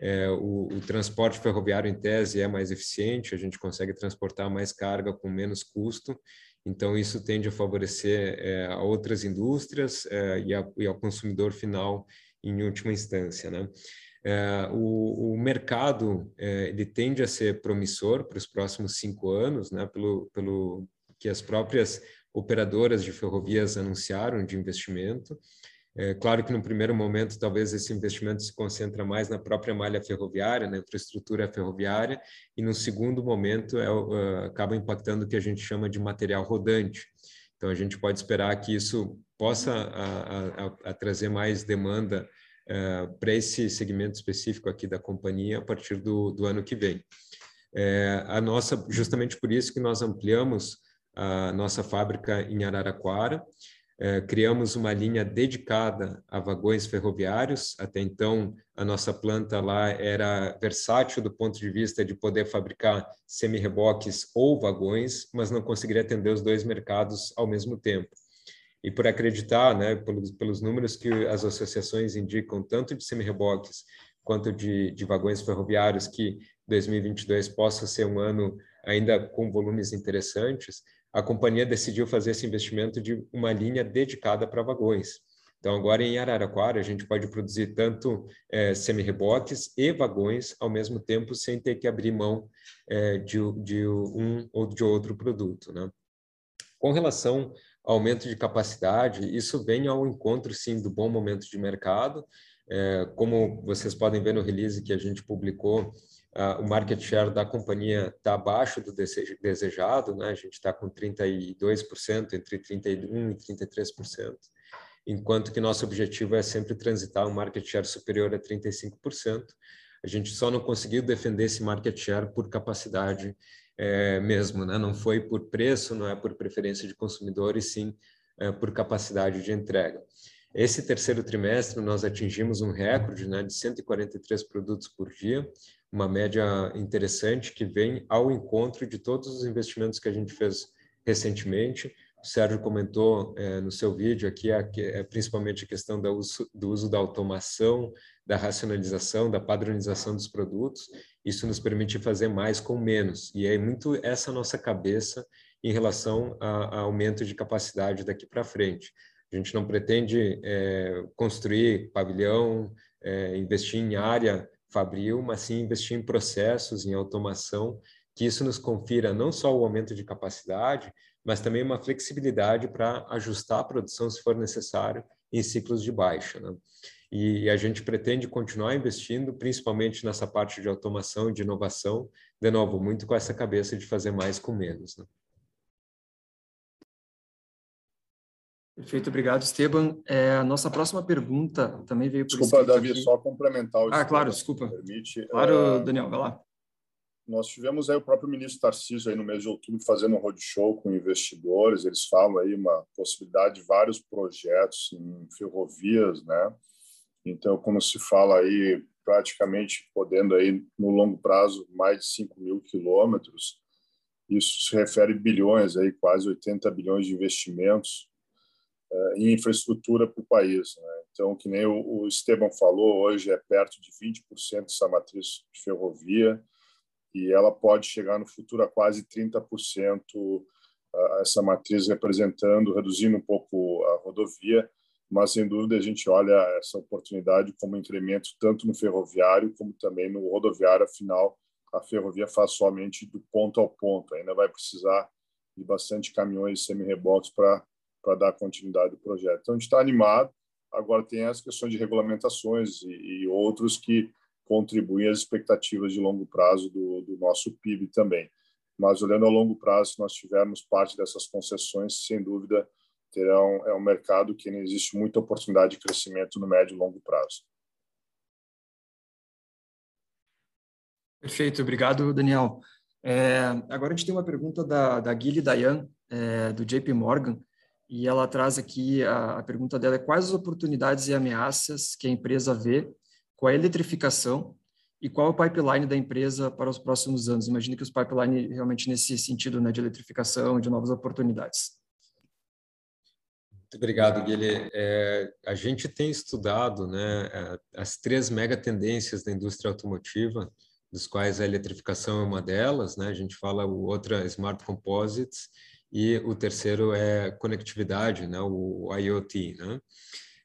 É, o, o, transporte ferroviário, em tese, é mais eficiente, a gente consegue transportar mais carga com menos custo, então, isso tende a favorecer é, a outras indústrias é, e, a, e, ao consumidor final em última instância. Né? É, o, o, mercado ele tende a ser promissor para os próximos cinco anos, né? pelo, pelo que as próprias operadoras de ferrovias anunciaram de investimento. É, claro que no primeiro momento talvez esse investimento se concentra mais na própria malha ferroviária, na infraestrutura ferroviária, e no segundo momento é, uh, acaba impactando o que a gente chama de material rodante. Então a gente pode esperar que isso possa a, a, a trazer mais demanda uh, para esse segmento específico aqui da companhia a partir do, do ano que vem. É, a nossa, justamente por isso que nós ampliamos a nossa fábrica em Araraquara, é, criamos uma linha dedicada a vagões ferroviários. Até então, a nossa planta lá era versátil do ponto de vista de poder fabricar semi-reboques ou vagões, mas não conseguiria atender os dois mercados ao mesmo tempo. E por acreditar, né, pelos, pelos números que as associações indicam, tanto de semi-reboques quanto de, de vagões ferroviários, que 2022 possa ser um ano ainda com volumes interessantes, a companhia decidiu fazer esse investimento de uma linha dedicada para vagões. Então, agora em Araraquara, a gente pode produzir tanto é, semi-reboques e vagões ao mesmo tempo, sem ter que abrir mão é, de, de, um ou de outro produto. Né? Com relação ao aumento de capacidade, isso vem ao encontro, sim, do bom momento de mercado. É, como vocês podem ver no release que a gente publicou, o market share da companhia está abaixo do desejado, né? a gente está com 32%, entre 31% e 33%, enquanto que nosso objetivo é sempre transitar um market share superior a 35%. A gente só não conseguiu defender esse market share por capacidade é, mesmo, né? não foi por preço, não é por preferência de consumidores, sim é, por capacidade de entrega. Esse terceiro trimestre, nós atingimos um recorde né, de 143 produtos por dia, uma média interessante que vem ao encontro de todos os investimentos que a gente fez recentemente. O Sérgio comentou é, no seu vídeo aqui, a, é, principalmente a questão do uso, do uso da automação, da racionalização, da padronização dos produtos. Isso nos permite fazer mais com menos. E é muito essa nossa cabeça em relação a aumento de capacidade daqui para frente. A gente não pretende é, construir pavilhão, é, investir em área fabril, mas sim investir em processos, em automação, que isso nos confira não só o aumento de capacidade, mas também uma flexibilidade para ajustar a produção se for necessário em ciclos de baixa. Né? E a gente pretende continuar investindo, principalmente nessa parte de automação e de inovação, de novo, muito com essa cabeça de fazer mais com menos. Né? Perfeito, obrigado, Esteban. É, a nossa próxima pergunta também veio por Desculpa, Davi, aqui. só complementar o Ah, claro, desculpa. Permite. Claro, é, Daniel, vai lá. Nós tivemos aí o próprio ministro Tarcísio aí no mês de outubro fazendo um roadshow com investidores, eles falam aí uma possibilidade de vários projetos em ferrovias, né? Então, como se fala aí, praticamente podendo aí no longo prazo mais de 5 mil quilômetros, isso se refere a bilhões aí, quase 80 bilhões de investimentos em infraestrutura para o país. Né? Então, que nem o, Esteban falou, hoje é perto de 20% essa matriz de ferrovia e ela pode chegar no futuro a quase 30% uh, essa matriz representando, reduzindo um pouco a rodovia, mas sem dúvida a gente olha essa oportunidade como incremento tanto no ferroviário como também no rodoviário, afinal a ferrovia faz somente do ponto ao ponto, ainda vai precisar de bastante caminhões semi-reboques para para dar continuidade ao projeto. Então, a gente está animado. Agora, tem as questões de regulamentações e, e outros que contribuem às expectativas de longo prazo do, do, nosso PIB também. Mas, olhando a longo prazo, se nós tivermos parte dessas concessões, sem dúvida, terão, é um mercado que existe muita oportunidade de crescimento no médio e longo prazo. Perfeito, obrigado, Daniel. É, agora a gente tem uma pergunta da, da Guilherme Dayan, é, do JP Morgan, e ela traz aqui a, a pergunta dela é quais as oportunidades e ameaças que a empresa vê com a eletrificação e qual o pipeline da empresa para os próximos anos? Imagino que os pipeline realmente nesse sentido, né, de eletrificação, de novas oportunidades. Muito obrigado, Guilherme. É, a gente tem estudado né, as três mega tendências da indústria automotiva, dos quais a eletrificação é uma delas, né? A gente fala o outra Smart Composites e o terceiro é conectividade, né, o IoT. Né?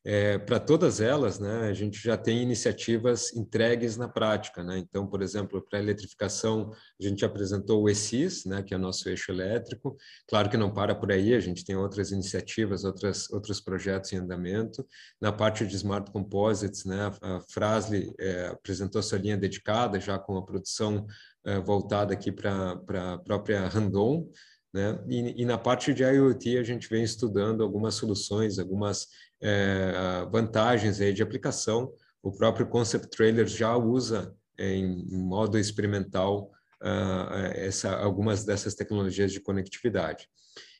É, para todas elas, né, a gente já tem iniciativas entregues na prática. Né? Então, por exemplo, para a eletrificação, a gente apresentou o ESIS, né, que é o nosso eixo elétrico. Claro que não para por aí, a gente tem outras iniciativas, outras, outros projetos em andamento. Na parte de Smart Composites, né, a Frasle é, apresentou sua linha dedicada, já com a produção é, voltada aqui para a própria Randon, né? E, e, na parte de IoT a gente vem estudando algumas soluções, algumas é, vantagens aí de aplicação. O próprio Concept Trailer já usa em, em modo experimental uh, essa, algumas dessas tecnologias de conectividade.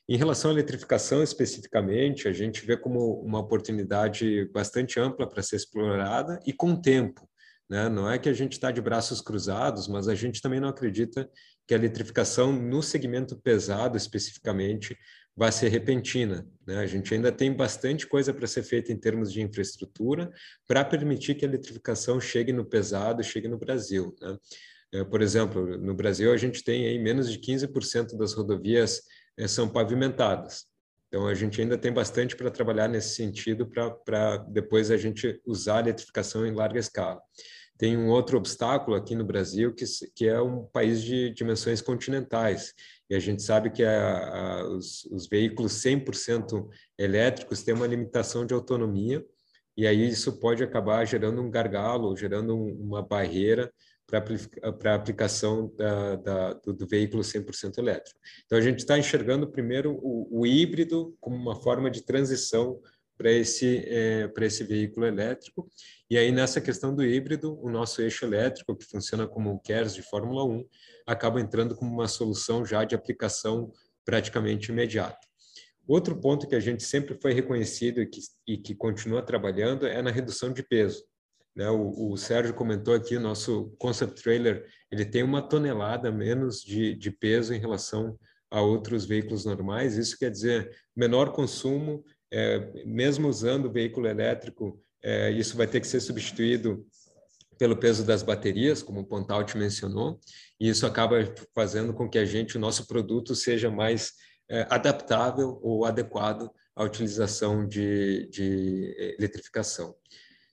Em relação à eletrificação especificamente, a gente vê como uma oportunidade bastante ampla para ser explorada e com tempo. Né? Não é que a gente está de braços cruzados, mas a gente também não acredita que a eletrificação no segmento pesado especificamente vai ser repentina. Né? A gente ainda tem bastante coisa para ser feita em termos de infraestrutura para permitir que a eletrificação chegue no pesado, chegue no Brasil. Né? É, por exemplo, no Brasil a gente tem aí menos de 15% das rodovias é, são pavimentadas. Então a gente ainda tem bastante para trabalhar nesse sentido para depois a gente usar a eletrificação em larga escala tem um outro obstáculo aqui no Brasil, que, que é um país de dimensões continentais. E a gente sabe que a, a, os, os veículos 100% elétricos têm uma limitação de autonomia, e aí isso pode acabar gerando um gargalo, gerando um, uma barreira para a aplicação da, da, do, do, veículo 100% elétrico. Então, a gente está enxergando primeiro o, o híbrido como uma forma de transição para esse, é, para esse veículo elétrico. E aí, nessa questão do híbrido, o nosso eixo elétrico, que funciona como um KERS de Fórmula 1, acaba entrando como uma solução já de aplicação praticamente imediata. Outro ponto que a gente sempre foi reconhecido e que, e que continua trabalhando é na redução de peso. Né? O, o, Sérgio comentou aqui, o nosso concept trailer, ele tem uma tonelada menos de, de peso em relação a outros veículos normais. Isso quer dizer menor consumo, é, mesmo usando o veículo elétrico, é, isso vai ter que ser substituído pelo peso das baterias, como o Pontaut mencionou, e isso acaba fazendo com que a gente, o nosso produto, seja mais é, adaptável ou adequado à utilização de, de eletrificação.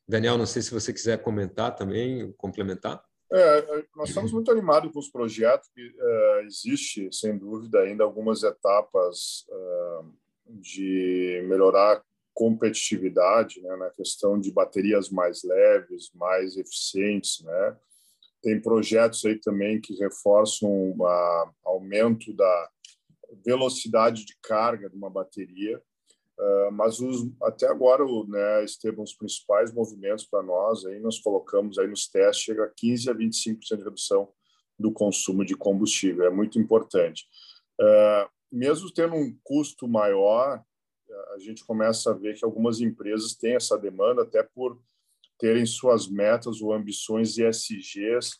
Daniel, não sei se você quiser comentar também, complementar. É, nós estamos muito animados com os projetos. Uh, existe, sem dúvida, ainda algumas etapas uh, de melhorar competitividade né, na questão de baterias mais leves, mais eficientes. Né? Tem projetos aí também que reforçam o aumento da velocidade de carga de uma bateria. Uh, mas os, até agora, o, né, Estevam, os principais movimentos para nós, aí nós colocamos aí nos testes, chega a 15 a 25% de redução do consumo de combustível, é muito importante. Uh, mesmo tendo um custo maior, a gente começa a ver que algumas empresas têm essa demanda até por terem suas metas ou ambições ESGs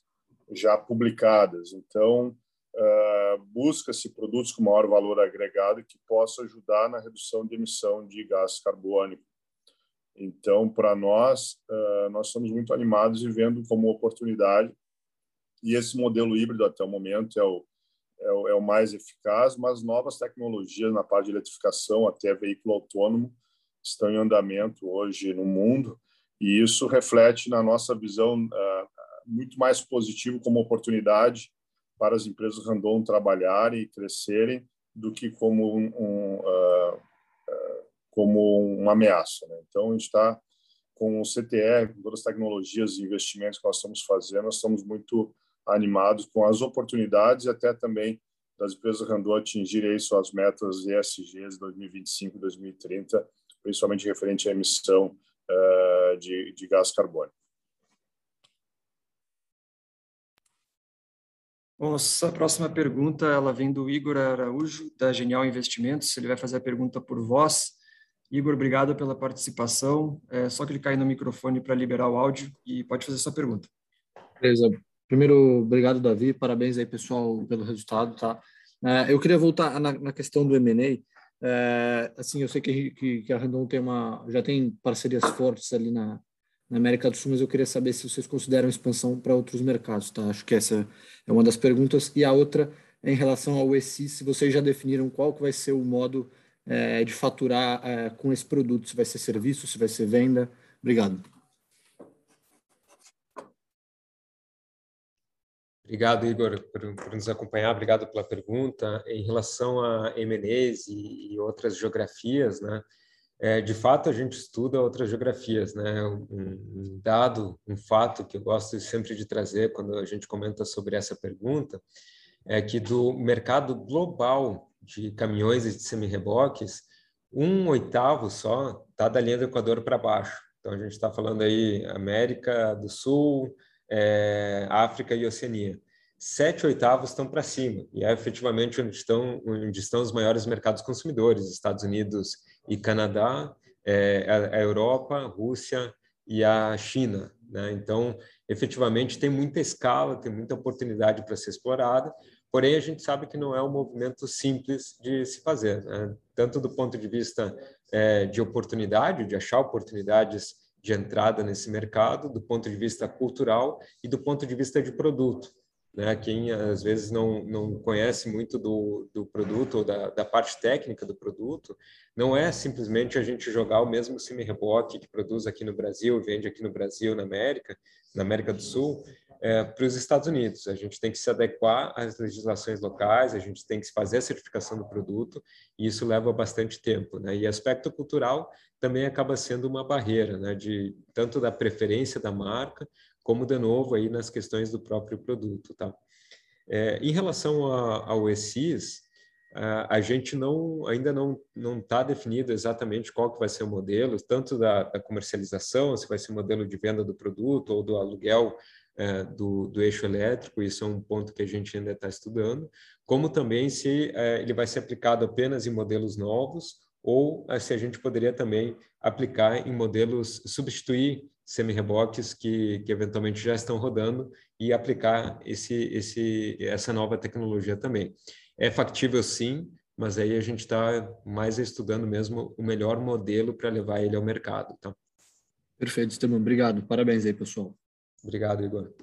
já publicadas. Então, uh, busca-se produtos com maior valor agregado que possa ajudar na redução de emissão de gás carbônico. Então, para nós, uh, nós estamos muito animados e vendo como oportunidade. E esse modelo híbrido, até o momento, é o, é o, é o mais eficaz, mas novas tecnologias na parte de eletrificação, até veículo autônomo, estão em andamento hoje no mundo. E isso reflete na nossa visão uh, muito mais positivo como oportunidade para as empresas random trabalharem e crescerem do que como um, um uh, uh, como uma ameaça. Né? Então, a gente está com o CTR, com todas as tecnologias e investimentos que nós estamos fazendo, nós estamos muito animados com as oportunidades e até também das empresas random atingirem suas metas ESGs 2025 e 2030, principalmente referente à emissão uh, de, de gás carbônico. Nossa próxima pergunta, ela vem do Igor Araújo, da Genial Investimentos. Ele vai fazer a pergunta por voz. Igor, obrigado pela participação. É só clicar aí no microfone para liberar o áudio e pode fazer sua pergunta. Beleza. Primeiro, obrigado, Davi. Parabéns aí, pessoal, pelo resultado, tá? É, eu queria voltar na, questão do M&A. É, assim, eu sei que, a Randon tem uma, já tem parcerias fortes ali na, na América do Sul, mas eu queria saber se vocês consideram expansão para outros mercados, tá? Acho que essa é uma das perguntas. E a outra em relação ao ESI, se vocês já definiram qual que vai ser o modo é, de faturar com esse produto, se vai ser serviço, se vai ser venda. Obrigado. Obrigado, Igor, por, por, nos acompanhar. Obrigado pela pergunta. Em relação a MNEs e, e outras geografias, né? É, de fato, a gente estuda outras geografias, né? Um, um, dado, um fato que eu gosto sempre de trazer quando a gente comenta sobre essa pergunta é que do mercado global de caminhões e de semi-reboques, um oitavo só está da linha do Equador para baixo. Então, a gente está falando aí América do Sul, é, África e Oceania. Sete oitavos estão para cima, e é efetivamente onde estão, onde estão os maiores mercados consumidores, Estados Unidos e Canadá, é, a, Europa, a Rússia e a China. Né? Então, efetivamente, tem muita escala, tem muita oportunidade para ser explorada, porém, a gente sabe que não é um movimento simples de se fazer, né? tanto do ponto de vista é, de oportunidade, de achar oportunidades de entrada nesse mercado, do ponto de vista cultural e do ponto de vista de produto né? Quem às vezes não, não conhece muito do, do produto ou da, da parte técnica do produto, não é simplesmente a gente jogar o mesmo semi-reboque que produz aqui no Brasil, vende aqui no Brasil, na América, na América do Sul, é, para os Estados Unidos. A gente tem que se adequar às legislações locais, a gente tem que fazer a certificação do produto, e isso leva bastante tempo. Né? E aspecto cultural também acaba sendo uma barreira, né? de tanto da preferência da marca, como de novo aí nas questões do próprio produto, tá? É, em relação a, ao ESIS, a, gente não ainda não não está definido exatamente qual que vai ser o modelo, tanto da, da, comercialização, se vai ser o modelo de venda do produto ou do aluguel é, do, do, eixo elétrico, isso é um ponto que a gente ainda está estudando, como também se é, ele vai ser aplicado apenas em modelos novos ou se a gente poderia também aplicar em modelos, substituir semi-reboques que, que eventualmente já estão rodando e aplicar esse, esse, essa nova tecnologia também. É factível sim, mas aí a gente está mais estudando mesmo o melhor modelo para levar ele ao mercado. Tá? Perfeito, Esteban. Obrigado. Parabéns aí, pessoal. Obrigado, Igor.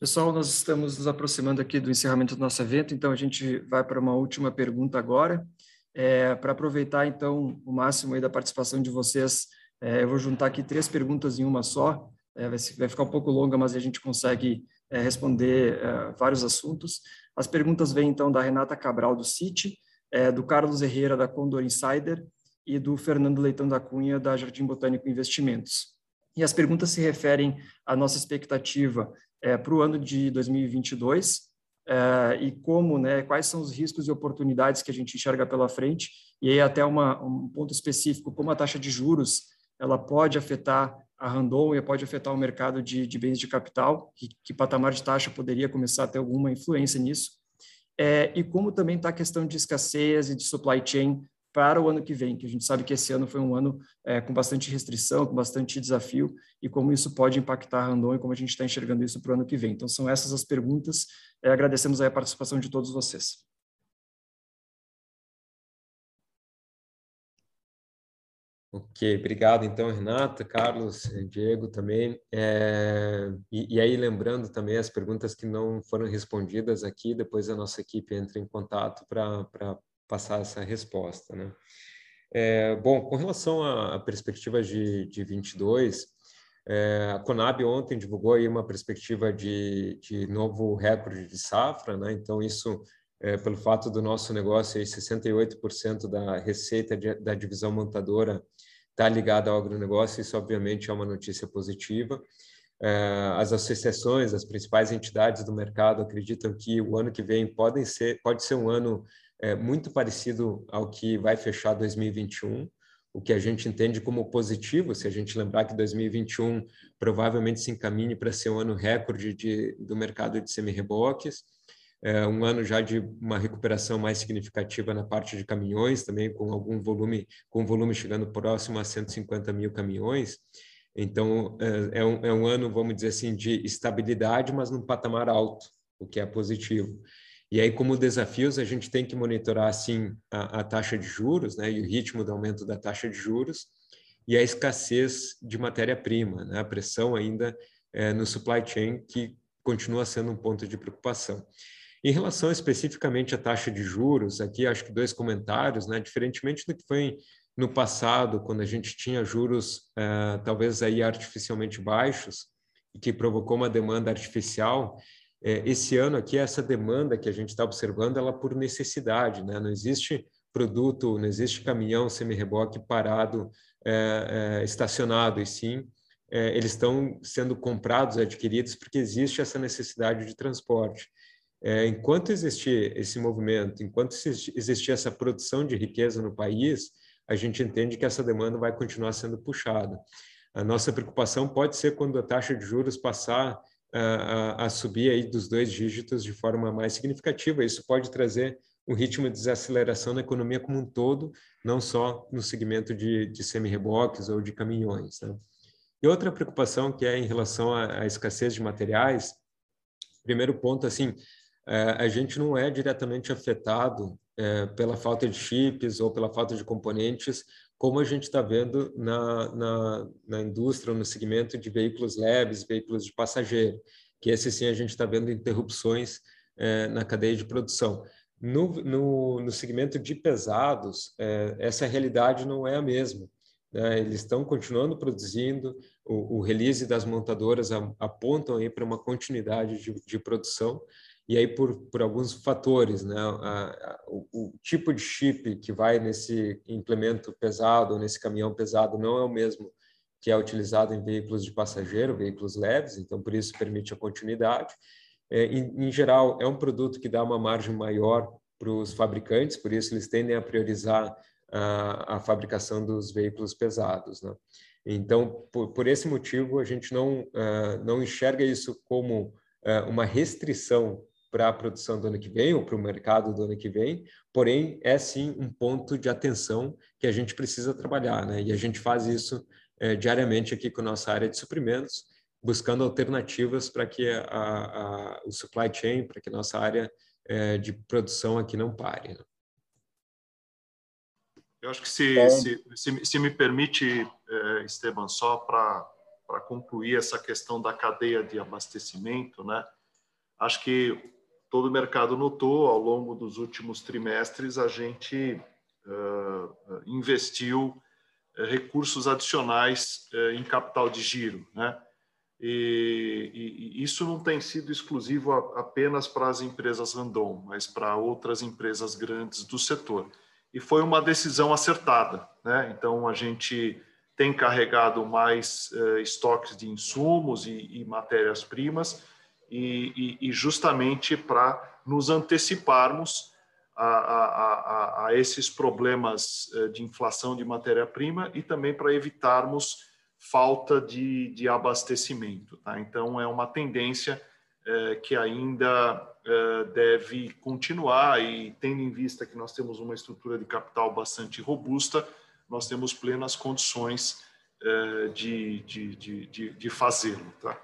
Pessoal, nós estamos nos aproximando aqui do encerramento do nosso evento, então a gente vai para uma última pergunta agora. É, para aproveitar, então, o máximo da participação de vocês, é, eu vou juntar aqui três perguntas em uma só. É, vai, vai, ficar um pouco longa, mas a gente consegue é, responder é, vários assuntos. As perguntas vêm, então, da Renata Cabral, do Citi, é, do Carlos Herrera, da Condor Insider, e do Fernando Leitão da Cunha, da Jardim Botânico Investimentos. E as perguntas se referem à nossa expectativa para o ano de 2022, é, e como, né, quais são os riscos e oportunidades que a gente enxerga pela frente, e aí até uma, um ponto específico, como a taxa de juros ela pode afetar a Randon e pode afetar o mercado de, de bens de capital, que, que, patamar de taxa poderia começar a ter alguma influência nisso, é, e como também está a questão de escassez e de supply chain para o ano que vem, que a gente sabe que esse ano foi um ano é, com bastante restrição, com bastante desafio, e como isso pode impactar a Randon e como a gente está enxergando isso para o ano que vem. Então, são essas as perguntas. É, agradecemos a participação de todos vocês. Ok, obrigado então, Renata, Carlos, Diego também. É, e, e, aí, lembrando também as perguntas que não foram respondidas aqui, depois a nossa equipe entra em contato para passar essa resposta. Né? É, bom, com relação à perspectiva de, de 22, é, a Conab ontem divulgou aí uma perspectiva de, de novo recorde de safra, né? então isso, é, pelo fato do nosso negócio, aí, 68% da receita de, da divisão montadora está ligada ao agronegócio, isso obviamente é uma notícia positiva. É, as associações, as principais entidades do mercado acreditam que o ano que vem pode ser, pode ser um ano é, muito parecido ao que vai fechar 2021, o que a gente entende como positivo, se a gente lembrar que 2021 provavelmente se encaminhe para ser um ano recorde de, do mercado de semi-reboques, é, um ano já de uma recuperação mais significativa na parte de caminhões, também com algum volume, com volume chegando próximo a 150 mil caminhões. Então, é, é um, é um ano, vamos dizer assim, de estabilidade, mas num patamar alto, o que é positivo. E aí, como desafios, a gente tem que monitorar, assim, a, a taxa de juros, né, e o ritmo do aumento da taxa de juros, e a escassez de matéria-prima, né, a pressão ainda é, no supply chain, que continua sendo um ponto de preocupação. Em relação especificamente à taxa de juros, aqui acho que dois comentários, né, diferentemente do que foi no passado, quando a gente tinha juros é, talvez aí artificialmente baixos, e que provocou uma demanda artificial, esse ano aqui, essa demanda que a gente está observando, ela por necessidade, né? não existe produto, não existe caminhão semi-reboque parado, é, é, estacionado, e sim, é, eles estão sendo comprados, adquiridos, porque existe essa necessidade de transporte. É, enquanto existir esse movimento, enquanto existir essa produção de riqueza no país, a gente entende que essa demanda vai continuar sendo puxada. A nossa preocupação pode ser quando a taxa de juros passar a, a, subir aí dos dois dígitos de forma mais significativa. Isso pode trazer um ritmo de desaceleração na economia como um todo, não só no segmento de, de semi-reboques ou de caminhões. Né? E outra preocupação que é em relação à, à escassez de materiais, primeiro ponto, assim, é, a gente não é diretamente afetado é, pela falta de chips ou pela falta de componentes como a gente está vendo na, na, na indústria, no segmento de veículos leves, veículos de passageiro, que esse sim a gente está vendo interrupções é, na cadeia de produção. No, no, no segmento de pesados, é, essa realidade não é a mesma. Né? Eles estão continuando produzindo, o, o release das montadoras apontam para uma continuidade de, de produção, e aí por, por alguns fatores, né? A, a, o, o, tipo de chip que vai nesse implemento pesado, nesse caminhão pesado, não é o mesmo que é utilizado em veículos de passageiro, veículos leves, então por isso permite a continuidade. É, em, em geral, é um produto que dá uma margem maior para os fabricantes, por isso eles tendem a priorizar a, a fabricação dos veículos pesados. Né? Então, por, por, esse motivo, a gente não, uh, não enxerga isso como uh, uma restrição para a produção do ano que vem ou para o mercado do ano que vem, porém é sim um ponto de atenção que a gente precisa trabalhar, né? E a gente faz isso é, diariamente aqui com a nossa área de suprimentos, buscando alternativas para que a, a, o supply chain, para que a nossa área é, de produção aqui não pare. Né? Eu acho que se, se, se, se, me permite, é, Esteban, só para concluir essa questão da cadeia de abastecimento, né? Acho que todo o mercado notou ao longo dos últimos trimestres a gente uh, investiu uh, recursos adicionais uh, em capital de giro, né? E, e, isso não tem sido exclusivo a, apenas para as empresas random, mas para outras empresas grandes do setor. E foi uma decisão acertada, né? Então a gente tem carregado mais estoques de insumos e, e matérias-primas e, e, e justamente para nos anteciparmos a, a, a, a, esses problemas eh, de inflação de matéria-prima e também para evitarmos falta de, de abastecimento. Tá? Então, é uma tendência é, que ainda é, deve continuar e, tendo em vista que nós temos uma estrutura de capital bastante robusta, nós temos plenas condições de, de, de, de fazê-lo. Tá?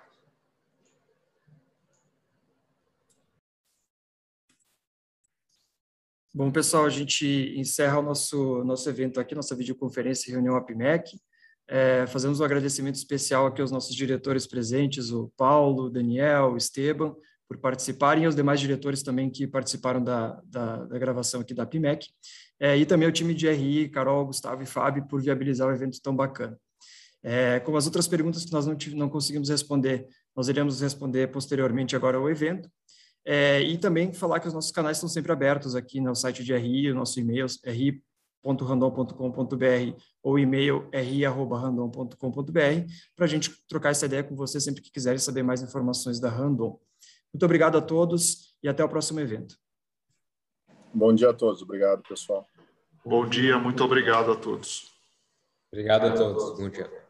Bom, pessoal, a gente encerra o nosso, nosso evento aqui, nossa videoconferência e reunião APMEC. É, fazemos um agradecimento especial aqui aos nossos diretores presentes, o Paulo, Daniel, Esteban, por participarem, e aos demais diretores também que participaram da, da, da gravação aqui da APMEC. É, e também ao time de RI, Carol, Gustavo e Fábio, por viabilizar o evento tão bacana. É, como as outras perguntas que nós não, não conseguimos responder, nós iremos responder posteriormente agora ao evento. É, e também falar que os nossos canais estão sempre abertos aqui no site de RI, o nosso e-mail ri.random.com.br ou e-mail ri.random.com.br para a gente trocar essa ideia com você sempre que quiserem saber mais informações da Random. Muito obrigado a todos e até o próximo evento. Bom dia a todos. Obrigado, pessoal. Bom dia, muito obrigado a todos. Obrigado a todos. Bom dia.